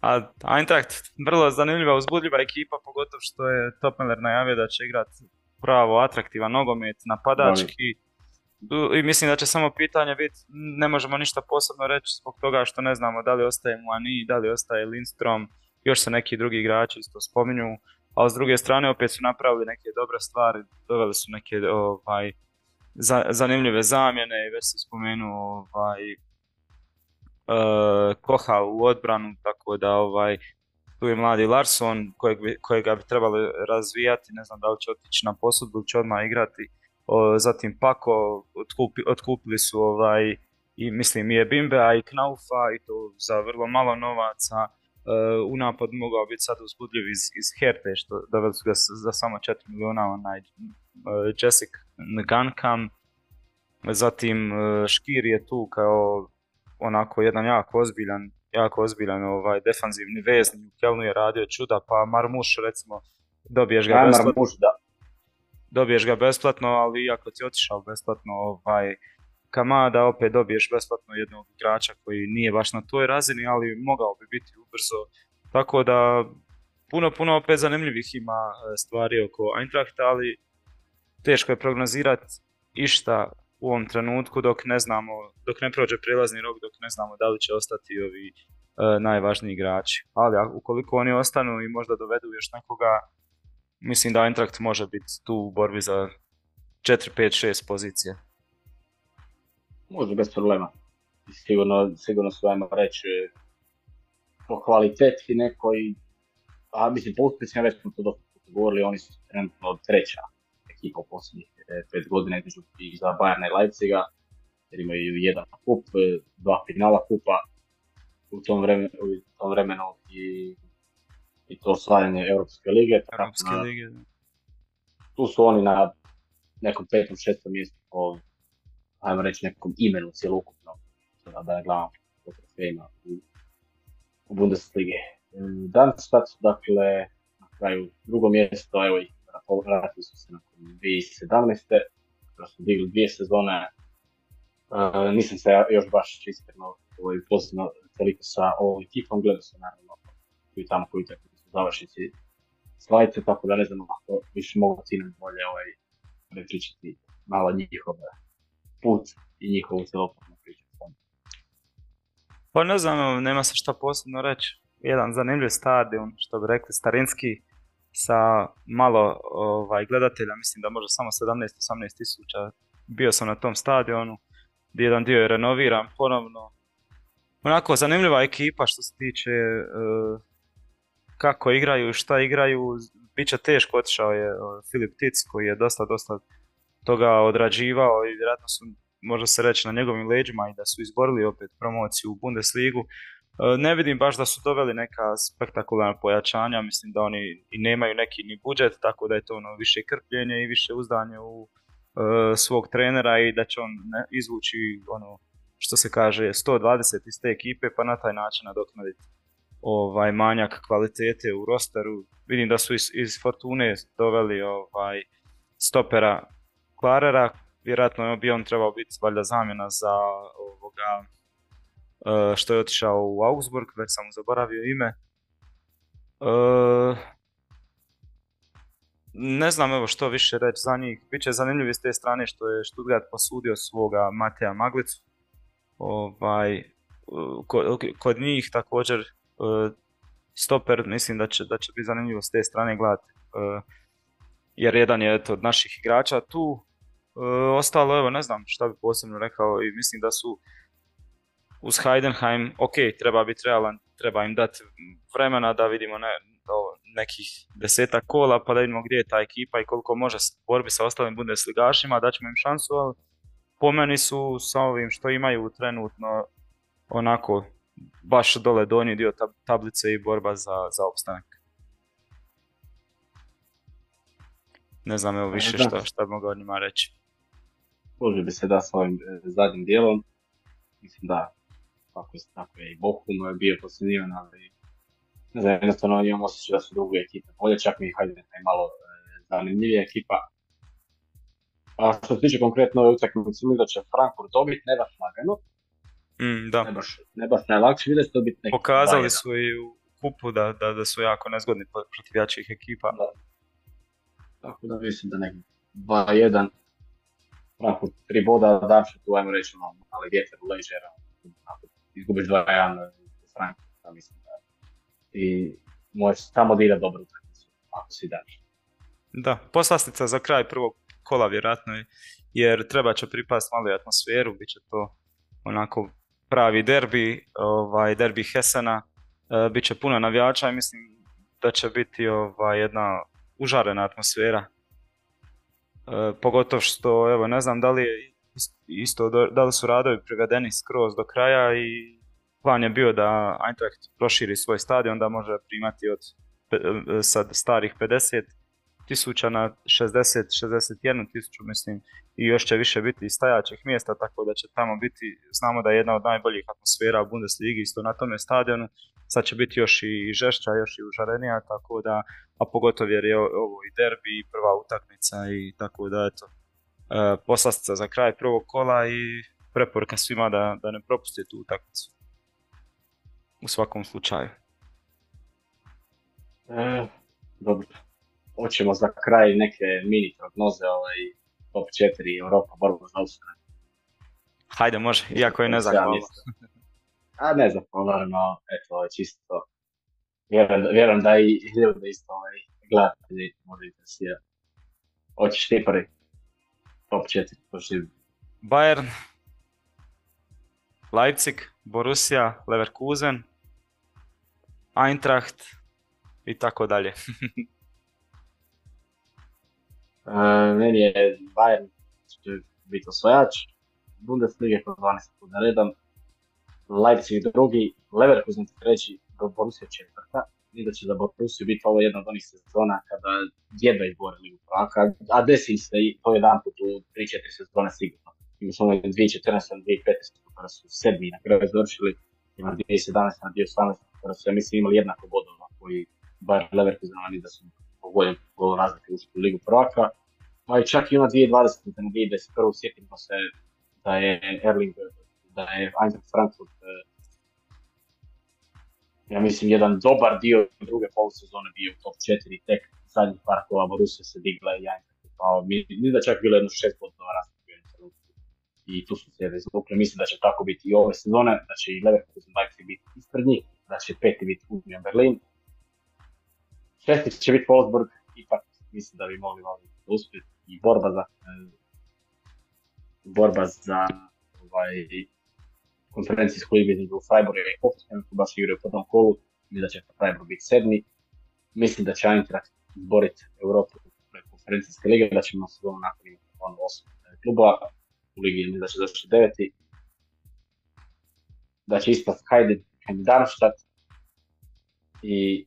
A Eintracht, vrlo zanimljiva, uzbudljiva ekipa, pogotovo što je Topmeller najavio da će igrati pravo atraktivan nogomet, napadački. I mislim da će samo pitanje biti, ne možemo ništa posebno reći zbog toga što ne znamo da li ostaje Muani, da li ostaje Lindstrom, još se neki drugi igrači isto spominju ali s druge strane opet su napravili neke dobre stvari, doveli su neke ovaj, zanimljive zamjene i već se spomenuo ovaj, Koha u odbranu, tako da ovaj, tu je mladi Larson kojeg bi, kojega bi trebali razvijati, ne znam da li će otići na posudbu ili će odmah igrati, zatim Pako, otkupi, otkupili su ovaj, i mislim i Bimbe, i Knaufa i to za vrlo malo novaca, uh, u napad mogao biti sad uzbudljiv iz, iz Herte, što doveli su ga za samo 4 miliona, onaj uh, Jessic Gankam, zatim uh, Škir je tu kao onako jedan jako ozbiljan, jako ozbiljan ovaj, defanzivni veznik, u Kelnu je radio čuda, pa Marmuš recimo dobiješ ga besplatno. da. Dobiješ ga besplatno, ali iako ti otišao besplatno, ovaj, Kamada opet dobiješ besplatno jednog igrača koji nije baš na toj razini, ali mogao bi biti ubrzo. Tako da puno, puno opet zanimljivih ima e, stvari oko Eintrachta, ali teško je prognozirati išta u ovom trenutku dok ne znamo, dok ne prođe prilazni rok, dok ne znamo da li će ostati ovi e, najvažniji igrači. Ali ukoliko oni ostanu i možda dovedu još nekoga, mislim da Eintracht može biti tu u borbi za 4, 5, 6 pozicije. Može bez problema. Sigurno, sigurno su ajmo reći po kvaliteti nekoj, a mislim po uspjesima već smo to dosta govorili, oni su trenutno treća ekipa u posljednjih pet godina između i za Bayern i Leipziga, jer imaju jedan kup, e, dva finala kupa u tom vremenu, u tom vremenu i, i to osvajanje Europske lige. Europske lige, Tu su oni na nekom petom, šestom mjestu po ajmo reći nekom imenu cjelokupno, da ne gledam po trofejima u, u Bundesligi. Darmstadt, dakle, na kraju drugo mjesto, evo ih vratili su se nakon 2017. Da su digli dvije sezone. Uh, nisam se još baš iskreno ovaj, poznao toliko sa ovom ekipom, gledao sam naravno i tamo koji tako su završnici slajce, tako da ne znam ako više mogu cijenim bolje ovaj, pričati malo njihov put i njihovu celopatnu priču. Pa ne znam, nema se šta posebno reći. Jedan zanimljiv stadion, što bi rekli, starinski, sa malo ovaj, gledatelja, mislim da možda samo 17-18 tisuća. Bio sam na tom stadionu, jedan dio je renoviran ponovno. Onako, zanimljiva ekipa što se tiče uh, kako igraju, šta igraju. Biće teško, otišao je Filip Tic koji je dosta, dosta toga odrađivao i vjerojatno su, može se reći, na njegovim leđima i da su izborili opet promociju u Bundesligu. E, ne vidim baš da su doveli neka spektakularna pojačanja, mislim da oni i nemaju neki ni budžet, tako da je to ono više krpljenje i više uzdanje u uh, svog trenera i da će on izvući ono što se kaže 120 iz te ekipe pa na taj način nadoknaditi ovaj manjak kvalitete u rosteru. Vidim da su iz, iz Fortune doveli ovaj stopera Klarera, vjerojatno bi on trebao biti valjda zamjena za ovoga što je otišao u Augsburg, već sam zaboravio ime. Uh, ne znam evo što više reći za njih. Biće zanimljivo s te strane što je Stuttgart posudio svoga Mateja Maglicu. Ovaj, kod, kod njih također stoper mislim da će, da će biti zanimljivo s te strane gledati. Jer jedan je eto, od naših igrača tu. Ostalo, evo, ne znam šta bi posebno rekao i mislim da su uz Heidenheim, ok, treba biti realan, treba im dati vremena da vidimo ne, do nekih desetak kola pa da vidimo gdje je ta ekipa i koliko može borbi sa ostalim Bundesligašima, da ćemo im šansu, ali po meni su sa ovim što imaju trenutno onako baš dole donji dio tablice i borba za, za opstanak. Ne znam evo više šta, šta bi mogao njima reći. Može bi se da s ovim e, zadnjim dijelom. Mislim da tako, tako je i Bochum je bio posljednivan, ali ne znam, jednostavno imam osjećaj da su druge ekipe bolje, čak mi hajde je malo e, zanimljivija ekipa. A što se tiče konkretno ove utakmice, mislim da će Frankfurt dobiti, ne baš lagano, Mm, da. Ne baš, ne baš najlakše, vidjeti to biti neki Pokazali su i u kupu da, da, da su jako nezgodni protiv jačih ekipa. Da. Tako da mislim da neki 2-1, Frankfurt 3 boda, da tu ajmo reći ono, ali vjetar u ležera, izgubiš 2-1 Frankfurt, da mislim da. I možeš samo ide dobro utakmicu, ako si daš. Da, poslastica za kraj prvog kola vjerojatno, jer treba će pripast malo atmosferu, bit će to onako pravi derbi, ovaj, derbi Hesena, e, bit će puno navijača i mislim da će biti ovaj, jedna užarena atmosfera. E, pogotovo što, evo, ne znam da li je isto, da li su radovi privedeni skroz do kraja i plan je bio da Eintracht proširi svoj stadion, da može primati od sad starih 50 tisuća na 60-61 tisuću mislim i još će više biti stajaćih mjesta tako da će tamo biti, znamo da je jedna od najboljih atmosfera u Bundesligi isto na tome stadionu, sad će biti još i žešća, još i užarenija tako da, a pogotovo jer je ovo i derbi i prva utakmica i tako da eto poslastica za kraj prvog kola i preporuka svima da, da ne propuste tu utakmicu u svakom slučaju. E, dobro hoćemo za kraj neke mini prognoze, ovaj, top 4 Europa, borba za ostanak. Hajde, može, iako je nezahvalno. A ne znam, naravno, eto, ovo je čisto, vjerujem, vjerujem da i ljudi isto ovaj, gledatelji možda interesira. Hoćeš ti prvi? Top 4, poživi. Bayern, Leipzig, Borussia, Leverkusen, Eintracht i tako dalje. Uh, (laughs) meni je Bayern će biti osvajač, Bundesliga po 12 puta redom, Leipzig drugi, Leverkusen treći, Borussia četvrta. Da će za Borussia biti ovo jedna od onih sezona kada jedva izbore Ligu prvaka, a desi se i to jedan put u 3-4 sezone sigurno. Ima smo 2014 2015 kada su sedmi na kraju završili, ima 2017 na 2018 kada su ja mislim imali jednako bodova koji Bayern Leverkusen, ali da su golim gol razlike u ligu prvaka. Pa i čak i ona 2020. na 2021. sjetimo se da je Erling, da je Eintracht Frankfurt ja mislim, jedan dobar dio druge polusezone bio u top 4, tek zadnjih par kola Borussia se digla i Eintracht pao. Mislim da čak bilo jedno šest bodova razlike i tu su se izvukli. Mislim da će tako biti i ove sezone, da će i Leverkusen Leipzig biti ispred njih, da će peti biti Union Berlin. Šesti će biti Wolfsburg, ipak mislim da bi mogli malo uspjeti i borba za borba za ovaj, konferencijsku ligu između Freiburga i Hoffenheim, koji baš igraju u prvom kolu, mislim da će Freiburg biti sedmi. Mislim da će Eintracht izboriti Europu konferencijske lige, da ćemo sezonu nakon imati ono osam klubova, u ligi mislim da će završiti deveti. Da će ispast Heiden i Darmstadt i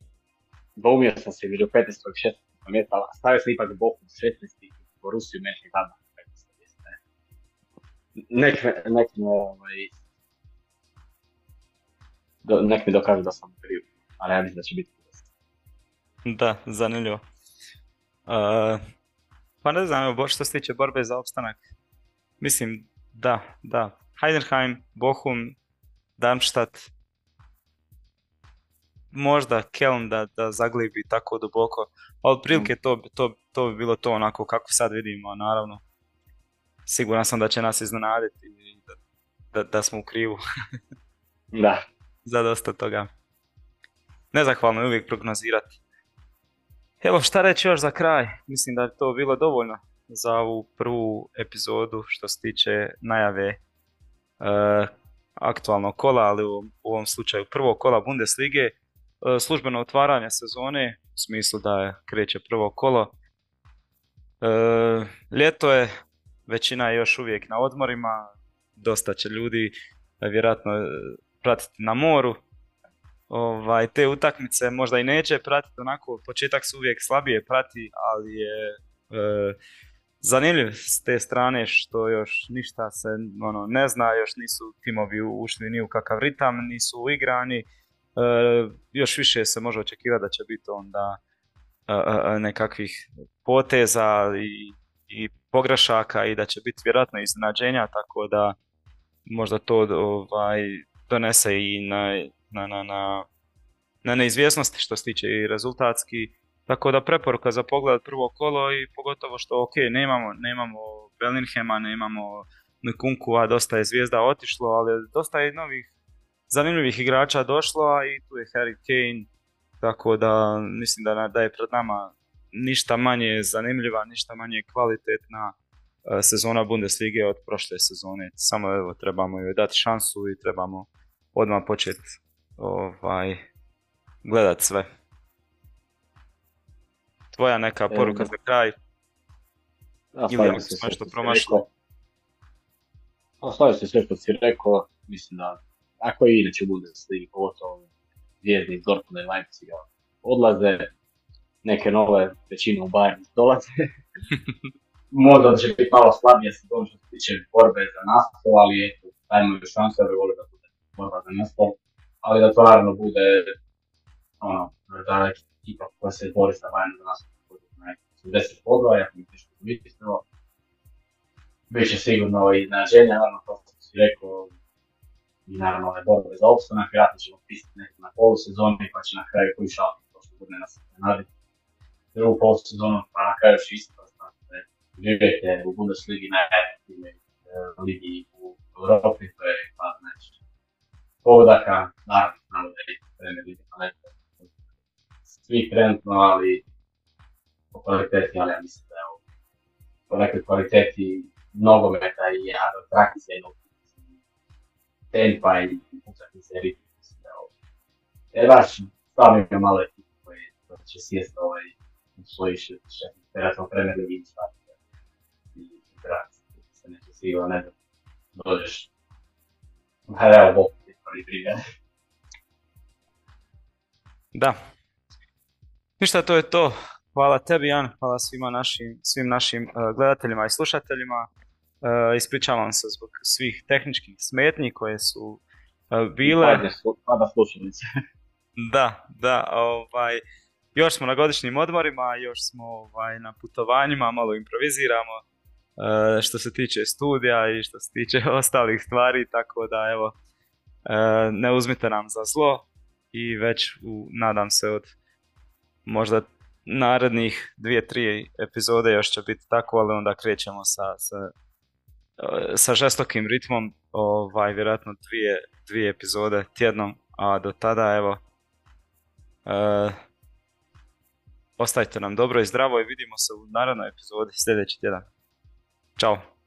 dvoumio sam se među 15. i 16. mjesta, ali stavio sam ipak Bochum 16. i Borussiju Mönchengladbach 15. mjesta. Nek me, nek me ovaj, do, nek mi dokaže da sam kriv, ali ja mislim da će biti Da, zanimljivo. Uh, pa ne znam, evo, što se tiče borbe za opstanak, mislim, da, da. Heidenheim, Bochum, Darmstadt, možda Kelm da, da zaglibi tako duboko, ali otprilike to, to, to bi bilo to onako kako sad vidimo, naravno. Siguran sam da će nas iznenaditi i da, da, da smo u krivu. (laughs) da, za dosta toga. Nezahvalno je uvijek prognozirati. Evo šta reći još za kraj, mislim da je to bilo dovoljno za ovu prvu epizodu što se tiče najave e, aktualnog kola, ali u, ovom slučaju prvog kola Bundeslige, e, službeno otvaranje sezone, u smislu da kreće prvo kolo. E, ljeto je, većina je još uvijek na odmorima, dosta će ljudi vjerojatno pratiti na moru. Ovaj, te utakmice možda i neće pratiti, onako početak su uvijek slabije prati, ali je e, zanimljiv s te strane što još ništa se ono, ne zna, još nisu timovi ušli ni u kakav ritam, nisu uigrani, e, još više se može očekivati da će biti onda e, e, nekakvih poteza i, i pogrešaka i da će biti vjerojatno iznenađenja, tako da možda to ovaj, donese i na, na, na, na, na neizvjesnosti što se tiče i rezultatski. Tako da preporuka za pogled prvo kolo i pogotovo što ok, nemamo, nemamo Bellinghama, nemamo a dosta je zvijezda otišlo, ali dosta je novih zanimljivih igrača došlo, a i tu je Harry Kane, tako da mislim da, da je pred nama ništa manje zanimljiva, ništa manje kvalitetna sezona Bundeslige od prošle sezone. Samo evo, trebamo joj dati šansu i trebamo odmah početi ovaj, gledat sve. Tvoja neka poruka za kraj? Ja, Ili ako smo nešto promašili? Stavio se sve što si rekao, mislim da ako i inače bude sli, pogotovo zvijezni iz Dortmunda i Leipziga odlaze, neke nove većine u Bayern dolaze. (laughs) Možda će biti malo slabije se to što se tiče borbe za nastav, ali eto, dajmo još šansu, ja bih volio da borba za mjesto, ali da to naravno bude ono, da je ekipa koja se bori sa Bayern za nas na 80 bodova, jako mi teško biti prvo. Biće sigurno i iznenađenja, naravno to što si rekao, i naravno ove borbe za opstanak, vjerojatno ćemo pisati neko na polusezoni pa će na kraju koji šaliti to što bude nas naditi. Drugu polusezonu pa na kraju će isto znači, živjeti u Bundesligi najefektivnoj ligi u Europi, to je pa znači pogodaka, naravno, da je Premier Liga planeta svi trenutno, ali po kvaliteti, ali ja mislim da je po nekoj kvaliteti nogometa i atrakcije i tempa i utakmice ritma, mislim da je ovo. Jer baš stvarno ima malo ekipa koji će sjesti ovaj u svoji vjerojatno Premier Liga i se neće sigurno ne znam, dođeš, bok, da. Ništa, to je to. Hvala tebi, Jan. Hvala svima našim, svim našim uh, gledateljima i slušateljima. Uh, ispričavam se zbog svih tehničkih smetnji koje su uh, bile. Pada slušalice. (laughs) da, da. Ovaj, još smo na godišnjim odmorima, još smo ovaj, na putovanjima, malo improviziramo e, što se tiče studija i što se tiče (laughs) ostalih stvari, tako da evo, ne uzmite nam za zlo i već u, nadam se od možda narednih dvije, tri epizode još će biti tako, ali onda krećemo sa, sa, e, sa žestokim ritmom, ovaj, vjerojatno dvije, dvije epizode tjednom, a do tada evo, uh, ostajte nam dobro i zdravo i vidimo se u narednoj epizodi sljedeći tjedan. Ćao!